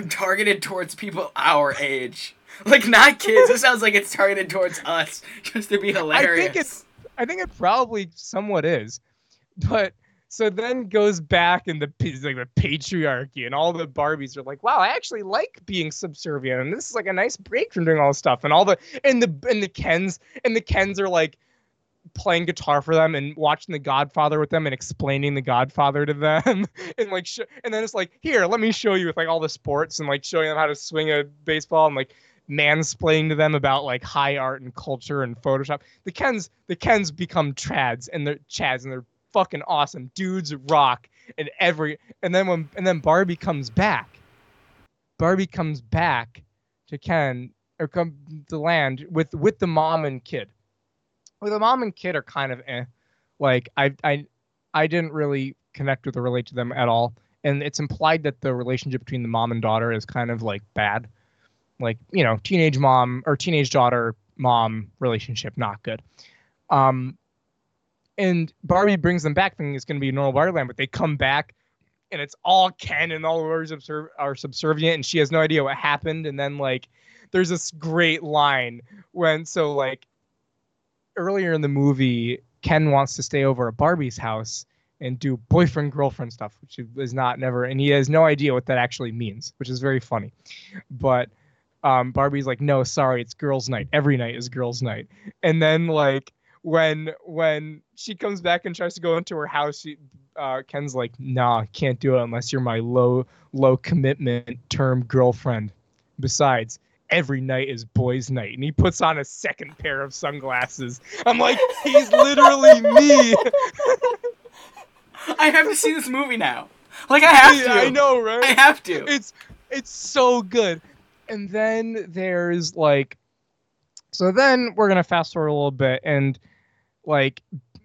targeted towards people our age. Like not kids. This sounds like it's targeted towards us, just to be hilarious. I think it's I think it probably somewhat is. But so then goes back and the like the patriarchy and all the Barbies are like, wow, I actually like being subservient and this is like a nice break from doing all this stuff and all the and the and the Kens and the Kens are like playing guitar for them and watching The Godfather with them and explaining The Godfather to them and like sh- and then it's like here let me show you with like all the sports and like showing them how to swing a baseball and like mansplaining to them about like high art and culture and Photoshop. The Kens the Kens become trads and they're chads and they're fucking awesome. Dudes rock and every and then when and then Barbie comes back. Barbie comes back to Ken or come to land with with the mom and kid. The mom and kid are kind of eh. Like I I I didn't really connect with or relate to them at all. And it's implied that the relationship between the mom and daughter is kind of like bad. Like, you know, teenage mom or teenage daughter mom relationship, not good. Um and Barbie brings them back thinking it's gonna be normal Barbie land, but they come back and it's all Ken and all the observ- are subservient and she has no idea what happened. And then like there's this great line when so like earlier in the movie, Ken wants to stay over at Barbie's house and do boyfriend girlfriend stuff, which is not never, and he has no idea what that actually means, which is very funny. But um, Barbie's like, no, sorry, it's girls' night. Every night is girls' night. And then like when when she comes back and tries to go into her house, she, uh, Ken's like, nah, can't do it unless you're my low low commitment term girlfriend. Besides, every night is boys' night, and he puts on a second pair of sunglasses. I'm like, he's literally me. I have to see this movie now. Like I have to. I know, right? I have to. it's it's so good. And then there's like so then we're gonna fast forward a little bit and like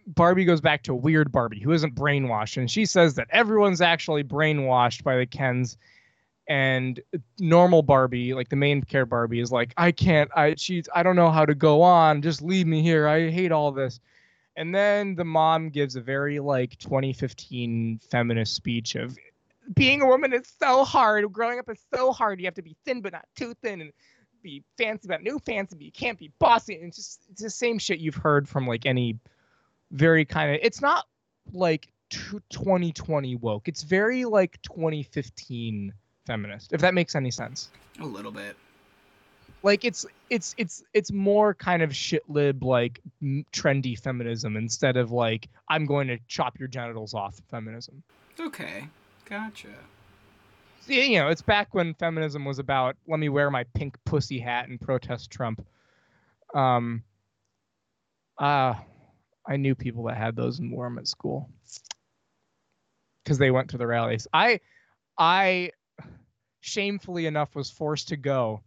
Barbie goes back to weird Barbie who isn't brainwashed and she says that everyone's actually brainwashed by the Kens and normal Barbie like the main care Barbie is like I can't I she's I don't know how to go on just leave me here I hate all this and then the mom gives a very like 2015 feminist speech of being a woman is so hard. Growing up is so hard. You have to be thin but not too thin and be fancy but new fancy, but you can't be bossy. And it's just it's the same shit you've heard from like any very kind of it's not like 2020 woke. It's very like 2015 feminist, if that makes any sense. a little bit. Like it's it's it's it's more kind of shit lib like m- trendy feminism instead of like I'm going to chop your genitals off feminism. Okay. Gotcha. Yeah, you know, it's back when feminism was about let me wear my pink pussy hat and protest Trump. Um, uh, I knew people that had those and wore them at school because they went to the rallies. I, I, shamefully enough, was forced to go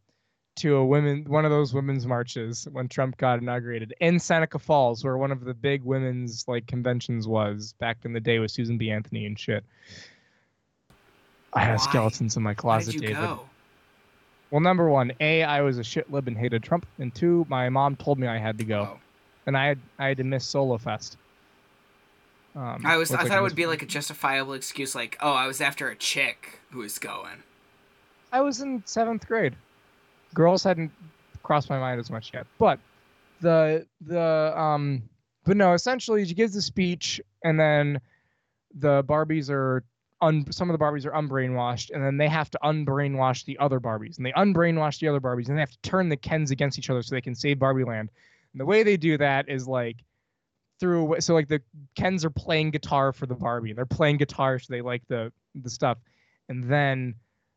to a women one of those women's marches when Trump got inaugurated in Seneca Falls, where one of the big women's like conventions was back in the day with Susan B. Anthony and shit. I have Why? skeletons in my Why closet, did you David. go? Well, number one, A, I was a shit lib and hated Trump, and two, my mom told me I had to go, Oh. and I had I had to miss Solo Fest. Um, I was. I thought it would be like a justifiable excuse, like, oh, I was after a chick who was going. I was in seventh grade. Girls hadn't crossed my mind as much yet, but the the um, but no, essentially she gives the speech, and then the Barbies are un some of the Barbies are unbrainwashed, and then they have to unbrainwash the other Barbies, and they unbrainwash the other Barbies, and they have to turn the Kens against each other so they can save Barbie Land. And the way they do that is like through so like the Kens are playing guitar for the Barbie. They're playing guitar so they like the the stuff, and then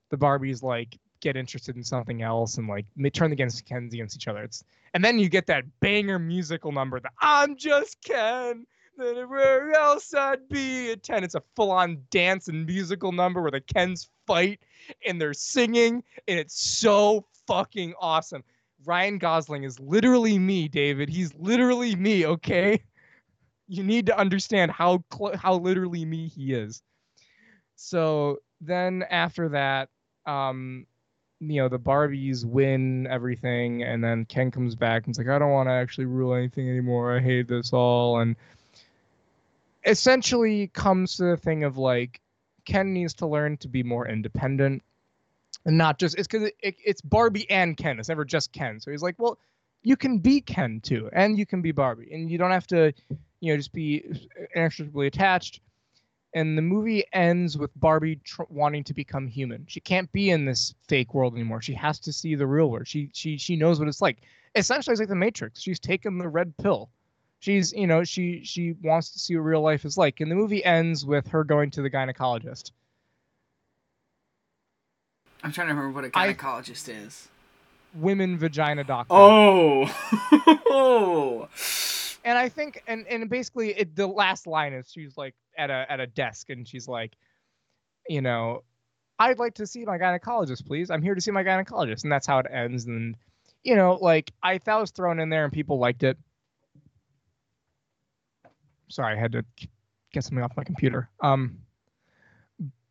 the Barbies like get interested in something else and like turn against Kens against each other. It's and then you get that banger musical number, the I'm just Ken. then Where else I'd be at 10. It's a full on dance and musical number where the Kens fight and they're singing, and it's so fucking awesome. Ryan Gosling is literally me, David. He's literally me, okay? You need to understand how cl- how literally me he is. So then after that, um, you know, the Barbies win everything, and then Ken comes back and it's like, I don't want to actually rule anything anymore. I hate this all, and essentially comes to the thing of like, Ken needs to learn to be more independent, and not just it's because it, it's Barbie and Ken. It's never just Ken. So he's like, well, you can be Ken too, and you can be Barbie, and you don't have to, you know, just be inextricably attached and the movie ends with Barbie tr- wanting to become human. She can't be in this fake world anymore. She has to see the real world. She she she knows what it's like. Essentially, it's like the Matrix. She's taken the red pill. She's you know she she wants to see what real life is like. And the movie ends with her going to the gynecologist. I'm trying to remember what a gynecologist is. Women vagina doctor. Oh. and I think and and basically it, the last line is she's like at a at a desk and she's like, you know, I'd like to see my gynecologist, please. I'm here to see my gynecologist, and that's how it ends. And you know, like I that was thrown in there and people liked it. Sorry, I had to get something off my computer. Um,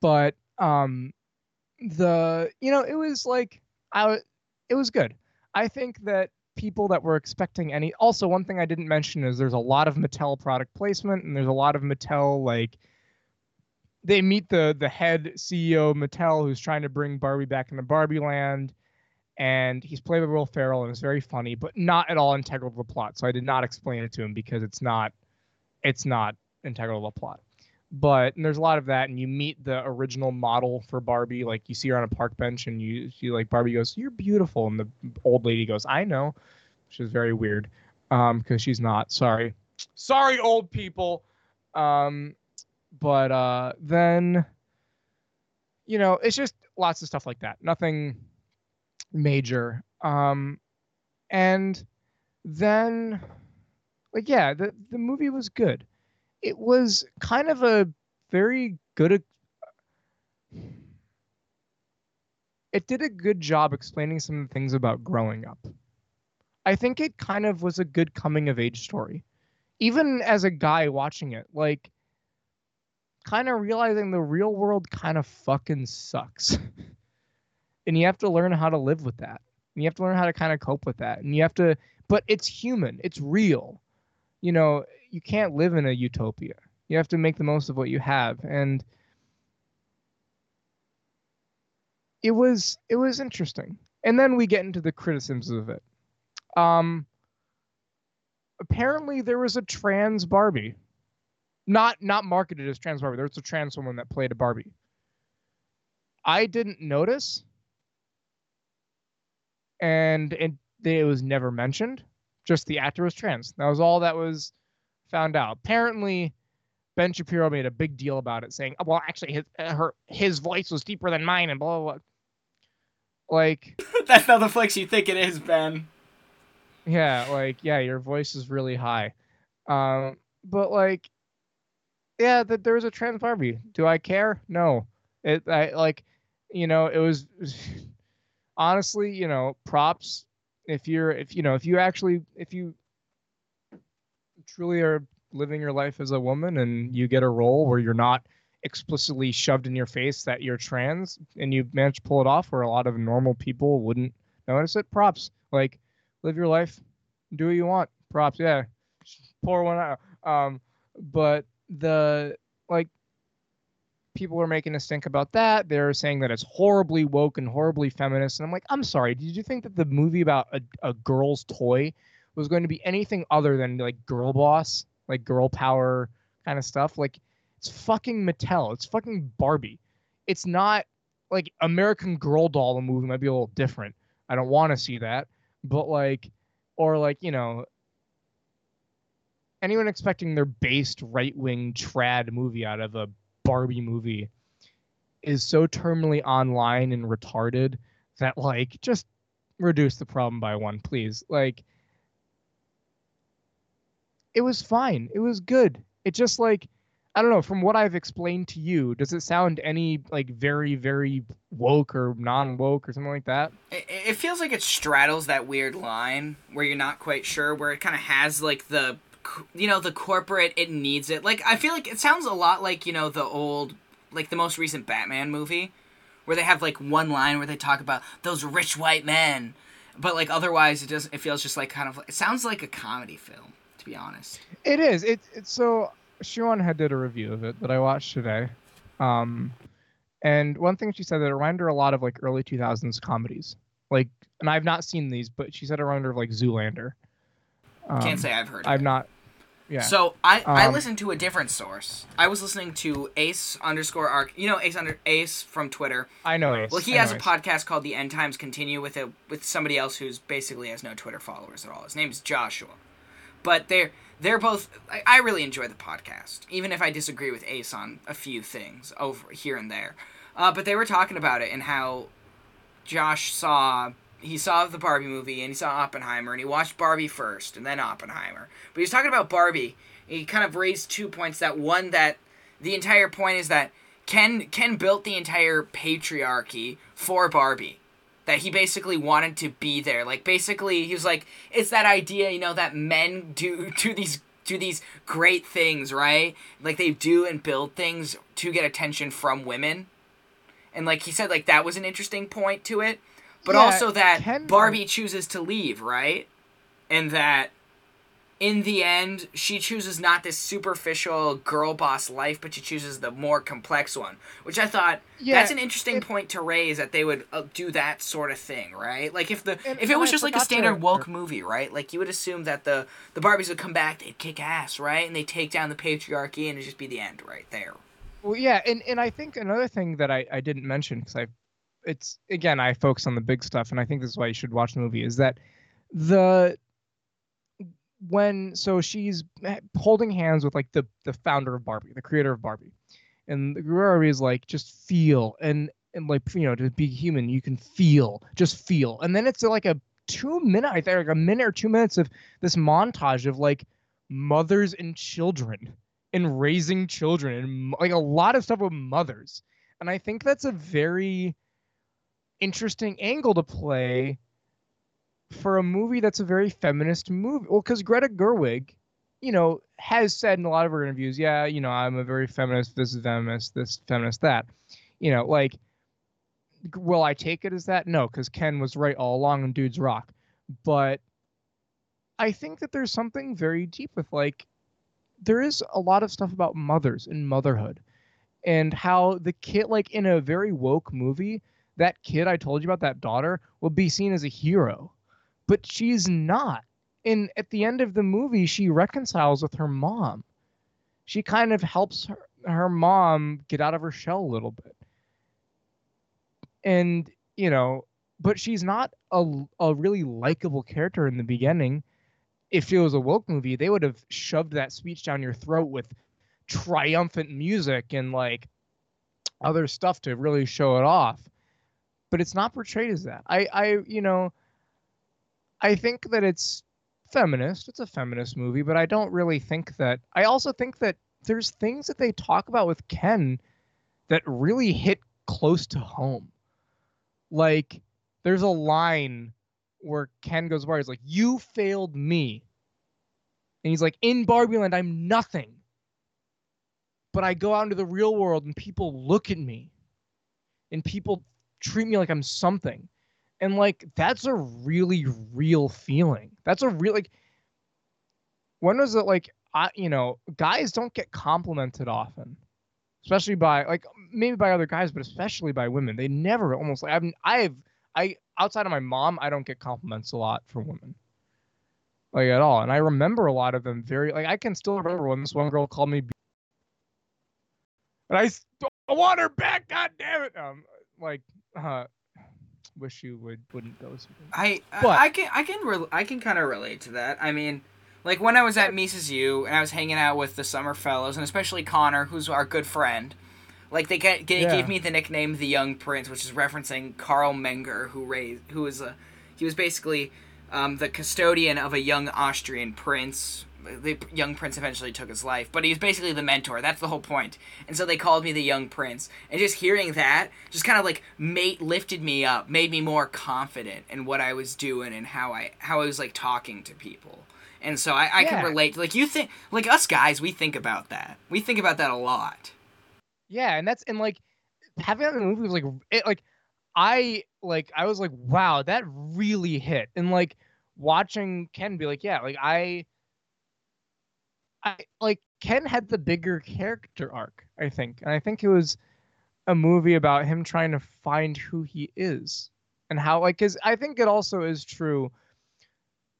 but um, the you know it was like I it was good. I think that people that were expecting any also one thing i didn't mention is there's a lot of mattel product placement and there's a lot of mattel like they meet the the head ceo mattel who's trying to bring barbie back into barbie land and he's played by will ferrell and it's very funny but not at all integral to the plot so i did not explain it to him because it's not it's not integral to the plot but and there's a lot of that and you meet the original model for barbie like you see her on a park bench and you see like barbie goes you're beautiful and the old lady goes i know which is very weird um because she's not sorry. Sorry old people. Um but uh then you know it's just lots of stuff like that nothing major um and then like yeah the the movie was good it was kind of a very good it did a good job explaining some things about growing up. I think it kind of was a good coming of age story. Even as a guy watching it like kind of realizing the real world kind of fucking sucks. And you have to learn how to live with that. And you have to learn how to kind of cope with that. And you have to but it's human. It's real. You know you can't live in a utopia. You have to make the most of what you have. And it was it was interesting. And then we get into the criticisms of it. Um apparently there was a trans barbie. Not not marketed as trans barbie. There was a trans woman that played a barbie. I didn't notice. And it, it was never mentioned. Just the actor was trans. That was all that was found out. Apparently ben shapiro made a big deal about it saying oh, well actually his uh, her his voice was deeper than mine and blah blah blah. Like That's not the flex you think it is, Ben. yeah like yeah your voice is really high. Um but like yeah that there was a trans barbie do i care? No. It i like you know it was honestly you know props. If you're if you know if you actually if you truly are living your life as a woman and you get a role where you're not explicitly shoved in your face that you're trans and you manage to pull it off where a lot of normal people wouldn't notice it props. Like live your life do what you want props yeah. Pour one out. Um but the like people were making a stink about that. They're saying that it's horribly woke and horribly feminist. And i'm like i'm sorry did you think that the movie about a, a girl's toy was going to be anything other than like girl boss like girl power kind of stuff. Like it's fucking mattel. It's fucking barbie. It's not like american girl doll the movie might be a little different. I don't want to see that. But like or like you know anyone expecting their based right-wing trad movie out of a barbie movie is so terminally online and retarded that like just reduce the problem by one, please. Like it was fine. It was good. It just like I don't know, from what I've explained to you, does it sound any like very, very woke or non woke or something like that? It, it feels like it straddles that weird line where you're not quite sure, where it kind of has like the, you know, the corporate, it needs it. Like, I feel like it sounds a lot like, you know, the old, like the most recent Batman movie, where they have like one line where they talk about those rich white men. But like otherwise, it just it feels just like kind of it sounds like a comedy film, be honest. It is. It, it's so Sean had did a review of it that I watched today. Um, and one thing she said that it reminded her a lot of like early 2000s comedies. Like, and I've not seen these, but she said it reminded her of like Zoolander. Um, Can't say I've heard. I've it. not. Yeah. So I um, I listened to a different source. I was listening to Ace underscore arc. You know Ace under Ace from Twitter. I know Ace. Well, he I has a Ace. podcast called The End Times Continue with a with somebody else who's basically has no Twitter followers at all. His name is Joshua, but they're they're both I, I really enjoy the podcast even if i disagree with ace on a few things over here and there. Uh, but they were talking about it and how josh saw he saw the barbie movie and he saw oppenheimer and he watched barbie first and then oppenheimer. But he was talking about barbie. He kind of raised two points that one that the entire point is that ken ken built the entire patriarchy for barbie that he basically wanted to be there. Like basically he was like it's that idea, you know, that men do do these do these great things, right? Like they do and build things to get attention from women. And like he said like that was an interesting point to it. But Yeah, also that Barbie chooses to leave, right? And that in the end, she chooses not this superficial girl boss life, but she chooses the more complex one, which I thought Yeah, that's an interesting it- point to raise that they would uh, do that sort of thing, right? Like if the if it was I just like a standard to- woke movie, right? Like you would assume that the the Barbies would come back, they'd kick ass, right? And they take down the patriarchy, and it'd just be the end right there. Well, yeah, and, and I think another thing that I, I didn't mention because I, it's again I focus on the big stuff, and I think this is why you should watch the movie is that the when so she's holding hands with like the the founder of Barbie, the creator of Barbie, and the Barbie is like just feel and and like you know to be human you can feel just feel, and then it's like a two minute I think like a minute or two minutes of this montage of like mothers and children and raising children and like a lot of stuff with mothers. And I think that's a very interesting angle to play for a movie that's a very feminist movie. Well, because Greta Gerwig, you know, has said in a lot of her interviews, yeah, you know, I'm a very feminist, this is feminist, this feminist, that. You know, like, will I take it as that? No, because Ken was right all along and dudes rock. But I think that there's something very deep with like there is a lot of stuff about mothers and motherhood and how the kid like in a very woke movie that kid i told you about that daughter will be seen as a hero but she's not and at the end of the movie she reconciles with her mom she kind of helps her, her mom get out of her shell a little bit and you know but she's not a, a really likable character in the beginning if it was a woke movie, they would have shoved that speech down your throat with triumphant music and like other stuff to really show it off. But it's not portrayed as that. I, I, you know, I think that it's feminist. It's a feminist movie, but I don't really think that. I also think that there's things that they talk about with Ken that really hit close to home. Like, there's a line where Ken goes by, he's like, "You failed me," and he's like, "In Barbie Land, I'm nothing, but I go out into the real world and people look at me, and people treat me like I'm something," and like that's a really real feeling. That's a real like. When was it like I you know guys don't get complimented often, especially by like maybe by other guys, but especially by women. They never almost like I've I've I outside of my mom, I don't get compliments a lot from women. Like at all. And I remember a lot of them very like I can still remember when this one girl called me and I, I, want her back, god damn it. Um like uh wish you would wouldn't go I But- I, I can I can re- I can kind of relate to that. I mean, like when I was at Mises U and I was hanging out with the summer fellows and especially Connor, who's our good friend. Like they get, get, Yeah. gave me the nickname the Young Prince, which is referencing Carl Menger, who raised who was a he was basically um, the custodian of a young Austrian prince. The young prince eventually took his life, but he was basically the mentor. That's the whole point. And so they called me the young prince. And just hearing that just kind of like made lifted me up, made me more confident in what I was doing and how I how I was like talking to people. And so I, I Yeah. can relate. Like you think, like us guys, we think about that. We think about that a lot. Yeah, and that's and like having that in the movie was like it like I like I was like wow that really hit and like watching Ken be like yeah like I I like Ken had the bigger character arc I think and I think it was a movie about him trying to find who he is and how like cuz I think it also is true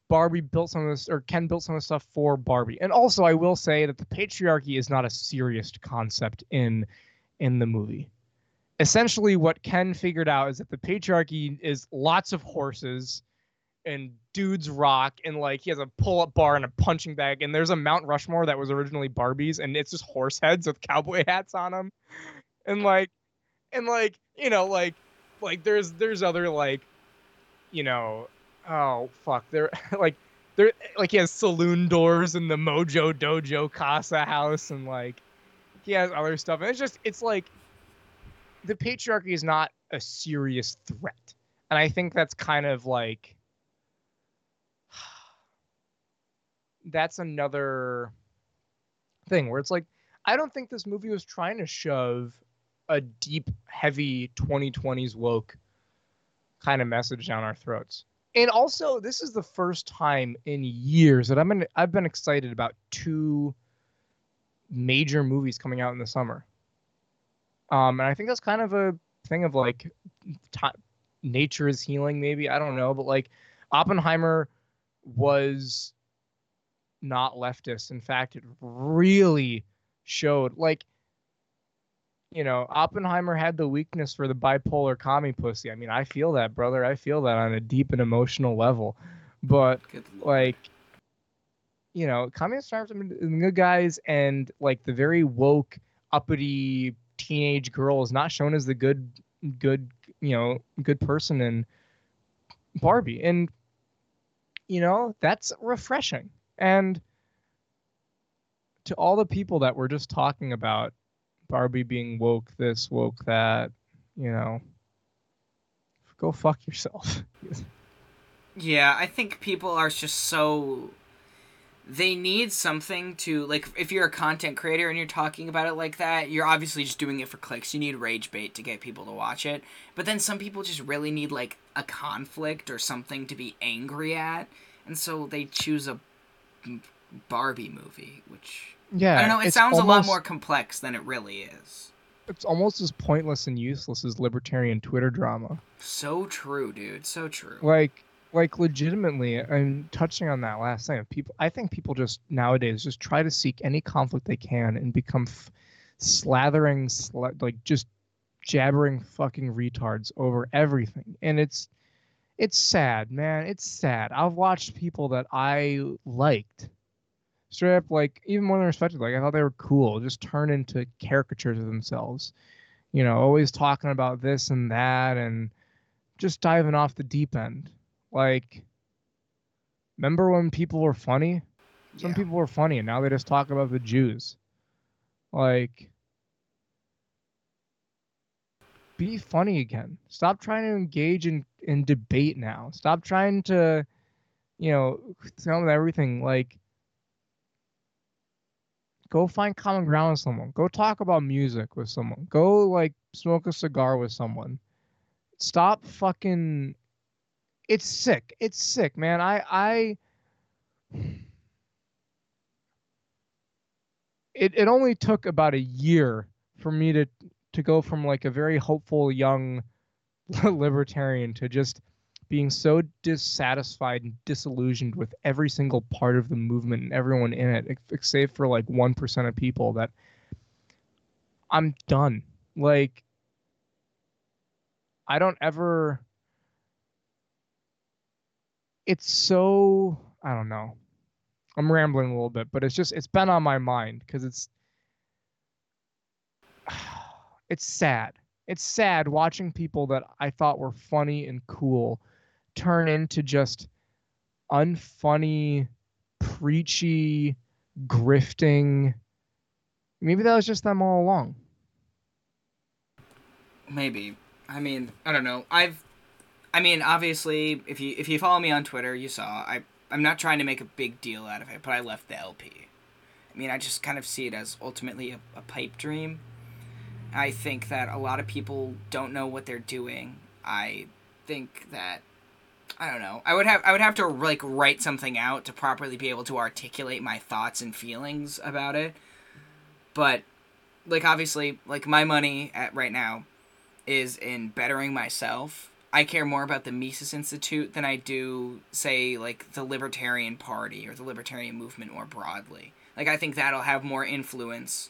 Barbie built some of this or Ken built some of the stuff for Barbie and also I will say that the patriarchy is not a serious concept in in the movie. Essentially, what Ken figured out is that the patriarchy is lots of horses and dudes rock and like he has a pull-up bar and a punching bag and there's a Mount Rushmore that was originally Barbie's and it's just horse heads with cowboy hats on them and like and like you know like like there's there's other like you know oh fuck there like there like he has saloon doors in the Mojo Dojo Casa house and like he has other stuff and it's just it's like the patriarchy is not a serious threat and i think that's kind of like that's another thing where it's like i don't think this movie was trying to shove a deep heavy 2020s woke kind of message down our throats and also this is the first time in years that i'm in, i've been excited about two major movies coming out in the summer. Um, and I think that's kind of a thing of like ti nature is healing, maybe. I don't know. But like Oppenheimer was not leftist. In fact, it really showed like, you know, Oppenheimer had the weakness for the bipolar commie pussy. I mean, I feel that, brother. I feel that on a deep and emotional level. But like you know communist are the good guys and like the very woke uppity teenage girl is not shown as the good good you know good person in barbie and you know that's refreshing and to all the people that were just talking about barbie being woke this woke that you know go fuck yourself Yeah, I think people are just so they need something to like if you're a content creator and you're talking about it like that, you're obviously just doing it for clicks. You need rage bait to get people to watch it. But then some people just really need like a conflict or something to be angry at, and so they choose a Barbie movie, which yeah I don't know, it sounds a lot more complex than it really is. it's almost as pointless and useless as libertarian Twitter drama. So true, dude. So true. Like, like legitimately, I'm touching on that last thing. People, I think people just nowadays just try to seek any conflict they can and become f- slathering, sla- like just jabbering fucking retards over everything, and it's it's sad, man. It's sad. I've watched people that I liked straight up like even more than respected like i thought they were cool just turn into caricatures of themselves you know always talking about this and that and just diving off the deep end like remember when people were funny some Yeah. people were funny and now they just talk about the jews like be funny again stop trying to engage in in debate now. Stop trying to you know tell them everything. Like go find common ground with someone. Go talk about music with someone. Go like smoke a cigar with someone. Stop fucking it's sick. It's sick man. I i it, it only took about a year for me to to go from like a very hopeful young libertarian to just being so dissatisfied and disillusioned with every single part of the movement and everyone in it, ex- save for like 1% of people, that I'm done. Like, I don't ever. It's so. I don't know. I'm rambling a little bit, but it's just, it's been on my mind because it's. it's sad. It's sad watching people that I thought were funny and cool turn into just unfunny, preachy, grifting. Maybe that was just them all along. Maybe. I mean, I don't know. I've I mean, obviously, if you if you follow me on Twitter, you saw I I'm not trying to make a big deal out of it, but I left the LP. I mean, I just kind of see it as ultimately a, a pipe dream. I think that a lot of people don't know what they're doing. I think that I don't know. I would have I would have to like write something out to properly be able to articulate my thoughts and feelings about it. But like obviously, like my money at right now is in bettering myself. I care more about the Mises Institute than I do, say, like the Libertarian Party or the Libertarian movement more broadly. Like I think that'll have more influence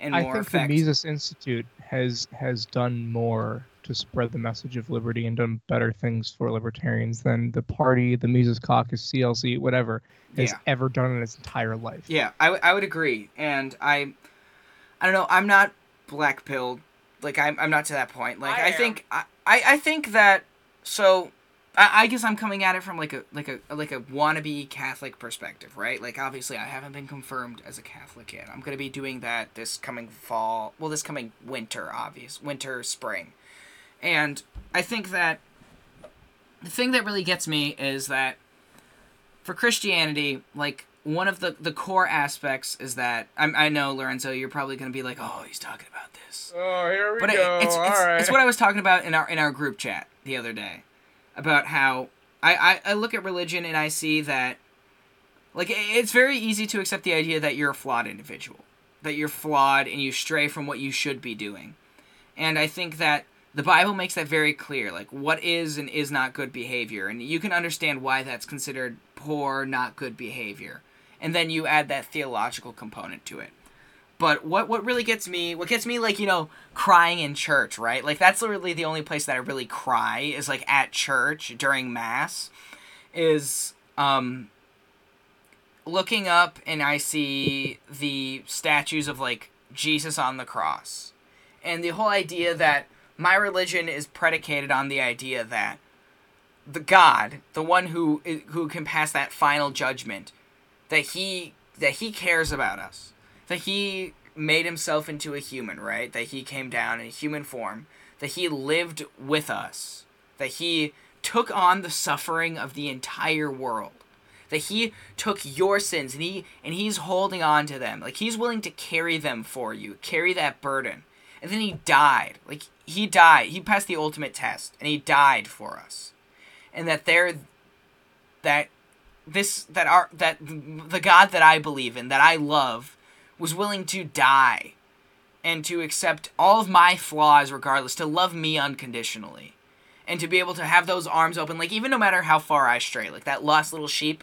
and I think effect. the Mises Institute has has done more to spread the message of liberty and done better things for libertarians than the party, the Mises Caucus, CLC, whatever, has Yeah. ever done in its entire life. Yeah, I, w- I would agree, and I, I don't know. I'm not black pilled. Like I'm, I'm not to that point. Like I I, think I, I, I think that so. I, I guess I'm coming at it from like a like a like a wannabe Catholic perspective, right? Like obviously I haven't been confirmed as a Catholic yet. I'm gonna be doing that this coming fall. Well, this coming winter, obvious winter, spring, and I think that the thing that really gets me is that for Christianity, like one of the the core aspects is that I'm, I know Lorenzo, you're probably gonna be like, oh, he's talking about this, Oh, here we go. but it, it's it's, it's what I was talking about in our in our group chat the other day, about how I, I I look at religion and I see that, like it's very easy to accept the idea that you're a flawed individual, that you're flawed and you stray from what you should be doing, and I think that the Bible makes that very clear, like what is and is not good behavior, and you can understand why that's considered poor, not good behavior, and then you add that theological component to it. But what what really gets me, what gets me like you know crying in church, right? Like that's literally the only place that I really cry is like at church during mass, is um looking up and I see the statues of like Jesus on the cross, and the whole idea that my religion is predicated on the idea that the God, the one who who can pass that final judgment, that he that he cares about us, that he made himself into a human, right? That he came down in human form, that he lived with us, that he took on the suffering of the entire world. That he took your sins and he and he's holding on to them. Like he's willing to carry them for you, carry that burden. And then he died. Like he died. He passed the ultimate test and he died for us. And that there that this that our that the God that I believe in, that I love, was willing to die and to accept all of my flaws regardless, to love me unconditionally. And to be able to have those arms open, like even no matter how far I stray, like that lost little sheep,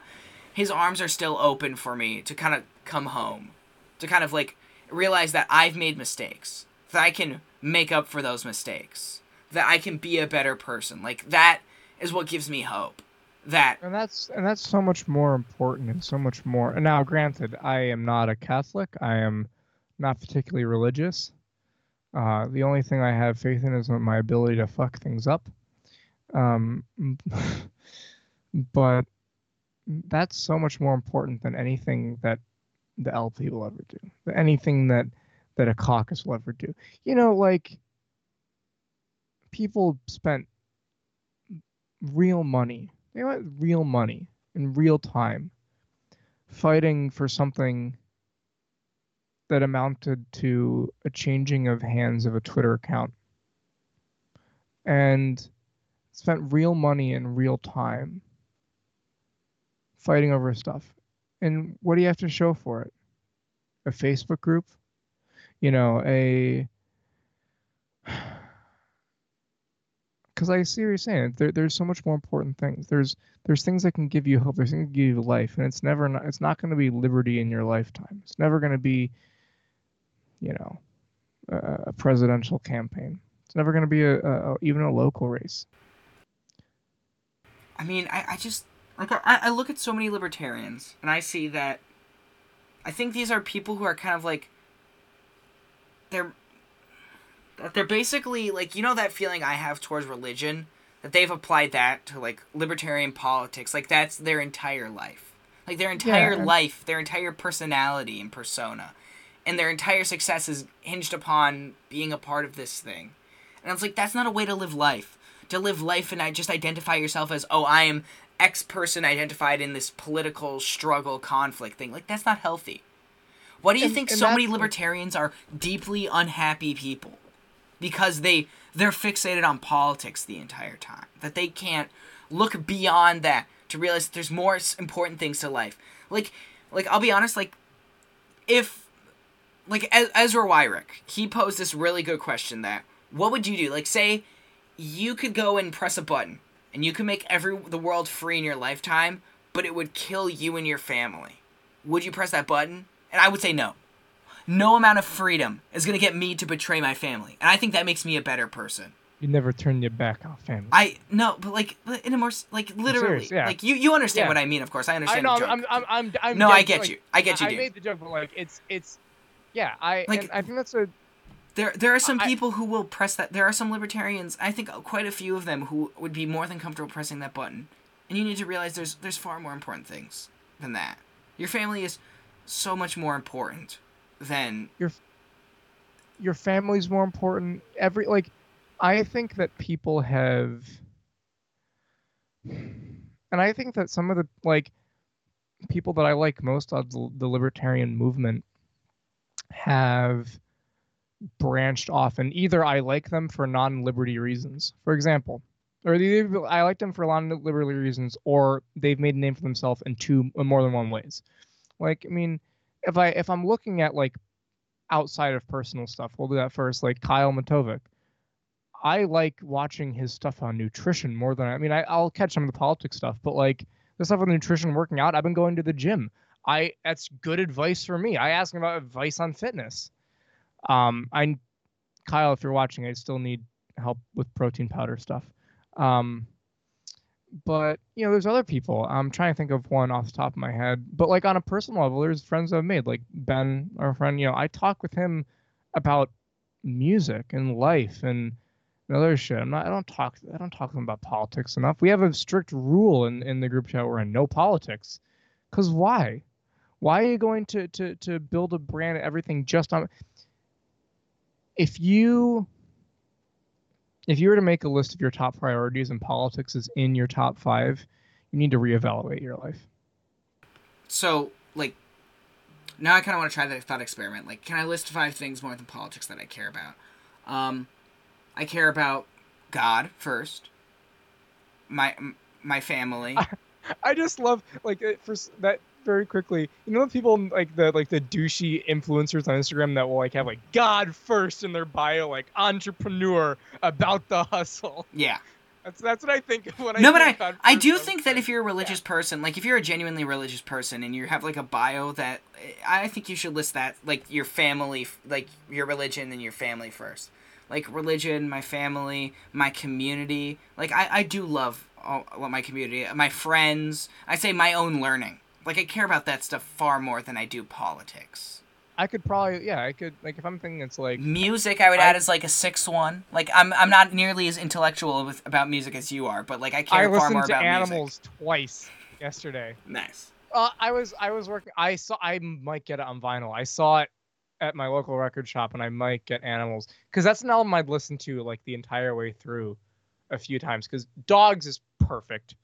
his arms are still open for me to kind of come home. To kind of like realize that I've made mistakes. That I can make up for those mistakes. That I can be a better person. Like that is what gives me hope. That. And that's and that's so much more important and so much more. And now granted i am not a catholic. I am not particularly religious. Uh, the only thing i have faith in is my ability to fuck things up. Um, but that's so much more important than anything that the lp will ever do anything that that a caucus will ever do. You know like people spent real money they want real money in real time fighting for something that amounted to a changing of hands of a Twitter account and spent real money in real time fighting over stuff. And what do you have to show for it? A Facebook group? You know, a because I see what you're saying. There, there's so much more important things. There's there's things that can give you hope. There's things that give you life, and it's never not, it's not going to be liberty in your lifetime. It's never going to be, you know, a, presidential campaign. It's never going to be a, a, a even a local race. I mean, I, I just like I, I look at so many libertarians and I see that I think these are people who are kind of like they're that they're basically like you know that feeling I have towards religion? That they've applied that to like libertarian politics. Like that's their entire life. Like their entire Yeah. life their entire personality and persona. And their entire success is hinged upon being a part of this thing. And I was like that's not a way to live life. To live life and I just identify yourself as oh I am X person identified in this political struggle conflict thing. Like that's not healthy. Why do you And- think and so many libertarians are deeply unhappy people because they they're fixated on politics the entire time. That they can't look beyond that to realize there's more important things to life. Like like i'll be honest like if like ezra wyrick he posed this really good question that what would you do? Like say you could go and press a button and you could make every the world free in your lifetime but it would kill you and your family. Would you press that button? And i would say no no amount of freedom is going to get me to betray my family and i think that makes me a better person You never turn your back on family. i no but like in a more like literally serious, yeah. like you you understand Yeah. what i mean of course i I understand know. the joke. I'm, I'm, I'm, I'm. no i get like, you i get you I dude made the joke, but like, it's, it's, yeah. I, Like- I think that's a. There, there are some I- people who will press that. There are some libertarians. I think quite a few of them who would be more than comfortable pressing that button. And you need to realize there's there's far more important things than that. Your family is so much more important than your your family's more important. Every like i think that people have and i think that some of the like people that i like most of the, the libertarian movement have branched off and either i like them for non-liberty reasons. For example or i like them for non-liberty reasons or they've made a name for themselves in two more than one ways. Like i mean if i if i'm looking at like outside of personal stuff. We'll do that first. Like Kyle Matovic. I like watching his stuff on nutrition more than I mean, I, I'll catch some of the politics stuff, but like the stuff on nutrition, working out, I've been going to the gym. I that's good advice for me. I ask him about advice on fitness. Um, I Kyle, if you're watching, I still need help with protein powder stuff. Um, but you know, there's other people. I'm trying to think of one off the top of my head. But like on a personal level, there's friends I've made, like Ben, our friend. You know, I talk with him about music and life and, other shit. I'm not. I don't talk. I don't talk to about politics enough. We have a strict rule in in the group chat we're in: no politics. Cause why? Why are you going to to to build a brand and everything just on? If you if you were to make a list of your top priorities and politics is in your top five, you need to reevaluate your life. so like. Now I kind of want to try that thought experiment. Like, can I list five things more than politics that I care about? Um, I care about God first. My my family. I just love like it- for that very quickly. You know people like the like the douchey influencers on Instagram that will like have like God first in their bio, like entrepreneur about the hustle. yeah. That's that's what I think of when I no, but I I do think that if you're a religious person, like if you're a genuinely religious person and you have like a bio that I think you should list that like your family, like your religion and your family first. Like religion, my family, my community. Like I I do love all, well, my community, my friends. I say my own learning. Like I care about that stuff far more than I do politics. I could probably yeah I could like if I'm thinking it's like Music, I would I- add as like a six one. Like I'm I'm not nearly as intellectual with about music as you are, but like I care I far listened more to about animals twice yesterday. Nice. Uh, I was I was working. I saw. I might get it on vinyl. I saw it at my local record shop, and I might get Animals because that's an album I'd listen to like the entire way through, a few times. Because Dogs is perfect.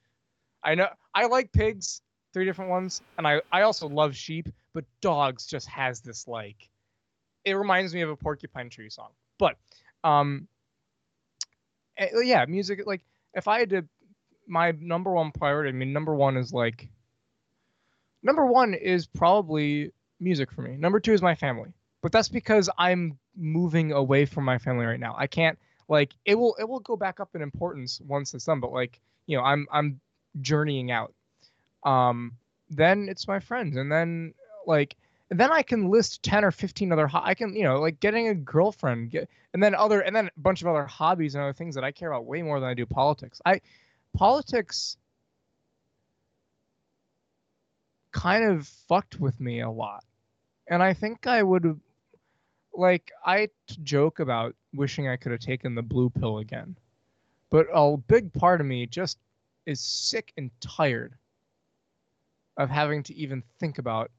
I know I like pigs, three different ones, and I I also love sheep, but Dogs just has this like, it reminds me of a Porcupine Tree song. But, um, eh, yeah, music like if I had to, my number one priority. I mean, number one is like number one is probably music for me. Number two is my family, but that's because I'm moving away from my family right now. I can't like it will it will go back up in importance once it's done, but like you know I'm I'm journeying out. Um, then it's my friends, and then like then I can list ten or fifteen other. Ho- I can you know like getting a girlfriend, get and then other and then a bunch of other hobbies and other things that I care about way more than I do politics. I politics kind of fucked with me a lot. And I think I would like I joke about wishing I could have taken the blue pill again, but a big part of me just is sick and tired of having to even think about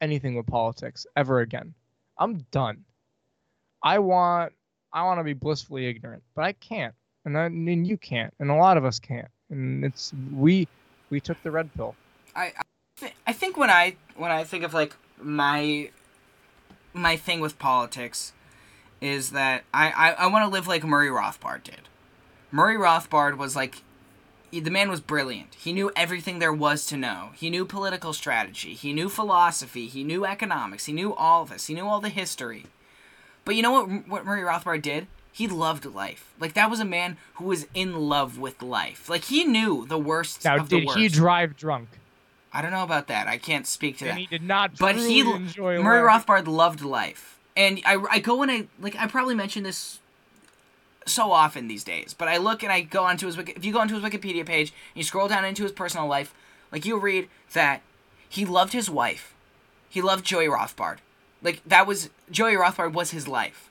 anything with politics ever again. I'm done. I want I want to be blissfully ignorant, but I can't, and I mean you can't, and a lot of us can't, and it's we we took the red pill. I I, th- I think when I when I think of like my my thing with politics is that I I, I want to live like Murray Rothbard did. Murray Rothbard was like the man was brilliant. He knew everything there was to know. He knew political strategy. He knew philosophy. He knew economics. He knew all of this. He knew all the history. But you know what? What Murray Rothbard did? He loved life. Like that was a man who was in love with life. Like he knew the worst Now, of the worst. did he drive drunk? I don't know about that. I can't speak to And that. he did not. but he Murray life. Rothbard loved life, and I I go and I like I probably mentioned this so often these days, but I look and I go onto his if you go onto his Wikipedia page and you scroll down into his personal life, like you'll read that he loved his wife, he loved Joey Rothbard, like that was Joey Rothbard was his life,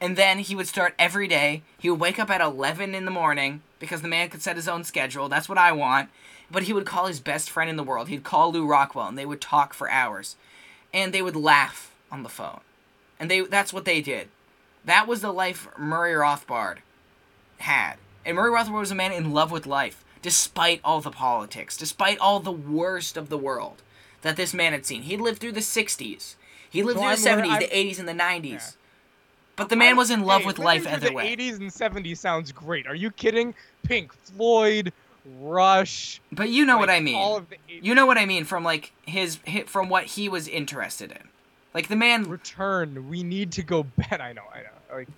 and then he would start every day. He would wake up at eleven in the morning because the man could set his own schedule. That's what I want. But he would call his best friend in the world. He'd call Lew Rockwell, and they would talk for hours, and they would laugh on the phone, and they that's what they did. That was the life Murray Rothbard had. And Murray Rothbard was a man in love with life, despite all the politics, despite all the worst of the world that this man had seen. He lived through the 60s. He lived through the I'm 70s, lear- the I'm- 80s, and the 90s. Yeah. But the man was in love Hey, with life either the way. 80s and 70s sounds great. Are you kidding? Pink Floyd, Rush. But you know what I mean. All of the 80s. You know what I mean from like his, hi from what he was interested in. Like the man Return. We need to go back. I know. I know. Like,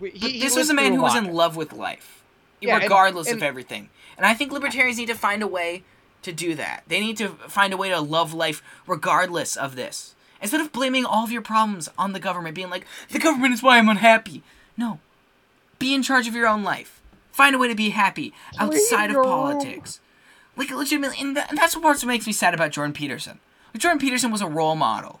we- he, he this was a man who was in love with life, Yeah, and- regardless of everything. And I think libertarians need to find a way to do that. They need to find a way to love life regardless of this. Instead of blaming all of your problems on the government, being like, the government is why I'm unhappy. No. Be in charge of your own life. Find a way to be happy outside of politics. Like, legitimately, and, and that's what makes me sad about Jordan Peterson. Like, Jordan Peterson was a role model.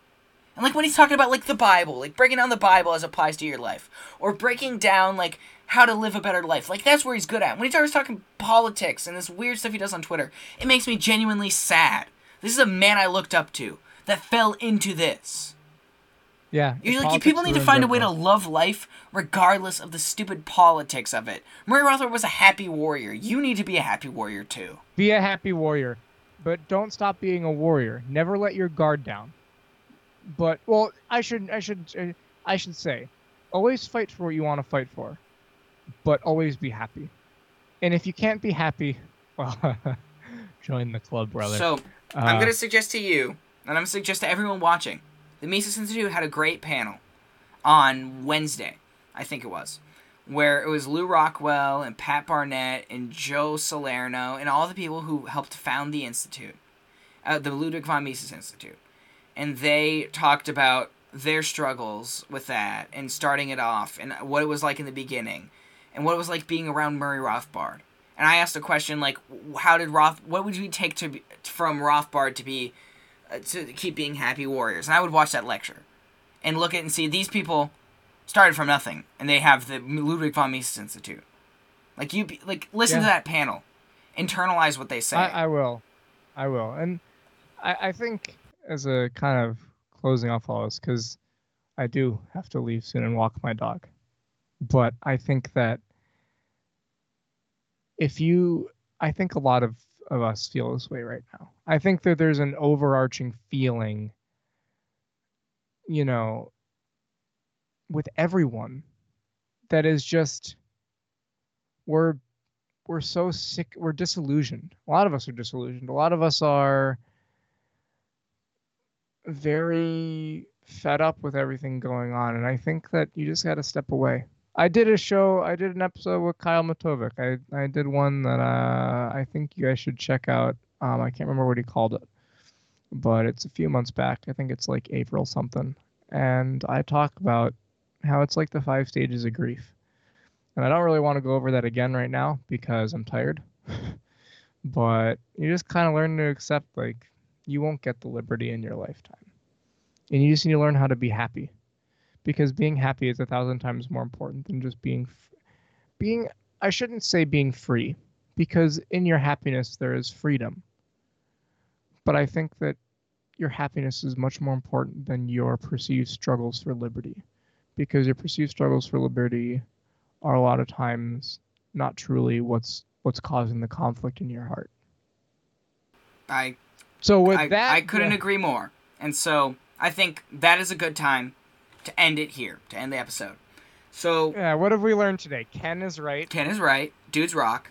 And like when he's talking about like the Bible, like breaking down the Bible as it applies to your life, or breaking down like how to live a better life, like that's where he's good at. When he starts talking politics and this weird stuff he does on Twitter, it makes me genuinely sad. This is a man I looked up to that fell into this. Yeah. You're like, people need to find a way to love life regardless of the stupid politics of it. Murray Rothbard was a happy warrior. You need to be a happy warrior too. Be a happy warrior, but don't stop being a warrior. Never let your guard down. But well, I should I should uh, I should say, always fight for what you want to fight for, but always be happy. And if you can't be happy, well, join the club, brother. So I'm Uh, gonna suggest to you, and I'm gonna suggest to everyone watching, the Mises Institute had a great panel on Wednesday, I think it was, where it was Lew Rockwell and Pat Barnett and Joe Salerno and all the people who helped found the institute, uh, the Ludwig von Mises Institute, and they talked about their struggles with that and starting it off and what it was like in the beginning and what it was like being around Murray Rothbard. And I asked a question like, how did Roth? What would you take to be, from Rothbard to be uh, to keep being happy warriors? And I would watch that lecture and look at and see these people started from nothing, and they have the Ludwig von Mises Institute. Like you, like listen to that panel, internalize what they say. I, I will, I will, and I, I think as a kind of closing off all this, because I do have to leave soon and walk my dog, but I think that if you, I think a lot of of us feel this way right now. I think that there's an overarching feeling, you know, with everyone that is just we're we're so sick we're disillusioned. A lot of us are disillusioned. A lot of us are very fed up with everything going on and i think that you just got to step away. I did a show i did an episode with kyle matovic. I, I did one that uh, i think you guys should check out. Um, i can't remember what he called it but it's a few months back. I think it's like april something. And i talk about how it's like the five stages of grief. And I don't really want to go over that again right now because I'm tired. but you just kind of learn to accept like you won't get the liberty in your lifetime. And you just need to learn how to be happy. because being happy is a thousand times more important than just being being I shouldn't say being free because in your happiness there is freedom. But I think that your happiness is much more important than your perceived struggles for liberty because your perceived struggles for liberty are a lot of times not truly what's what's causing the conflict in your heart. I So with I, that I couldn't yeah, agree more. And so I think that is a good time to end it here, to end the episode. So Yeah, what have we learned today? Ken is right. Ken is right. Dudes rock.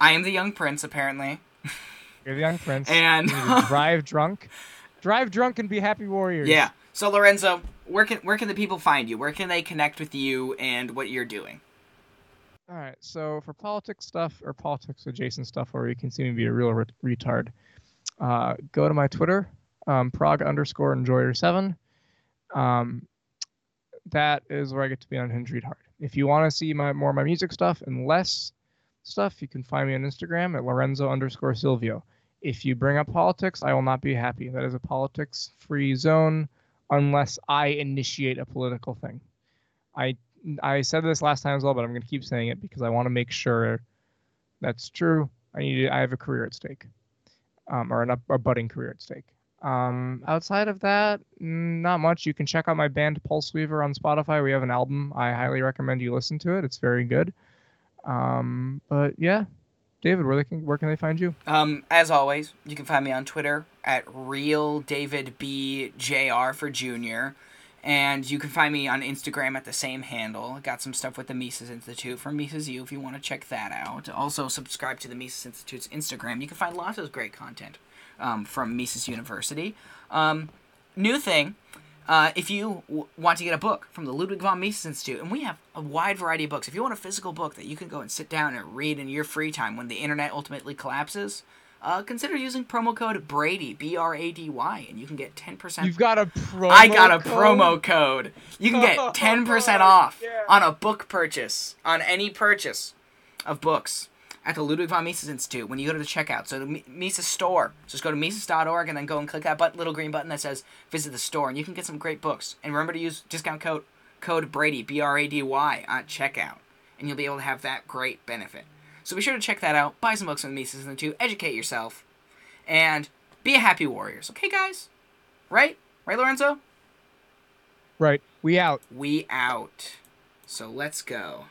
I am the young prince, apparently. You're the young prince. And You need to drive drunk. Drive drunk and be happy warriors. yeah. So Lorenzo, where can where can the people find you? Where can they connect with you and what you're doing? All right. So for politics stuff or politics adjacent stuff, where you can see me be a real re- retard, uh, go to my Twitter, um, prog underscore enjoyer seven. Um, that is where I get to be on Hinge Read Hard. If you want to see my more of my music stuff and less stuff, you can find me on Instagram at Lorenzo underscore Silvio. If you bring up politics, I will not be happy. That is a politics free zone unless I initiate a political thing. I I said this last time as well, but I'm going to keep saying it because I want to make sure that's true. I need to, I have a career at stake, um, or an up, a budding career at stake. Um, outside of that, mm, not much. You can check out my band Pulse Weaver on Spotify. We have an album. I highly recommend you listen to it. It's very good. Um, but yeah, David, where they can where can they find you? Um, as always, you can find me on Twitter at real David B Jr for Junior, and you can find me on Instagram at the same handle. Got some stuff with the Mises Institute from Mises U if you want to check that out. Also, subscribe to the Mises Institute's Instagram. You can find lots of great content um, from Mises University. Um, new thing. Uh, if you w- want to get a book from the Ludwig von Mises Institute, and we have a wide variety of books. If you want a physical book that you can go and sit down and read in your free time when the internet ultimately collapses, uh, consider using promo code Brady B R A D Y, and you can get ten percent. You've got a promo. I got a code? promo code. You can get ten percent off Yeah. on a book purchase on any purchase of books at the Ludwig von Mises Institute when you go to the checkout. So the Mises store. Just go to Mises.org and then go and click that button, little green button that says visit the store, and you can get some great books. And remember to use discount code code Brady B R A D Y at checkout, and you'll be able to have that great benefit. So be sure to check that out. Buy some books from the Mises Institute. Educate yourself, and be a happy warriors. Okay, guys. Right? Right, Lorenzo? Right. We out. We out. So let's go.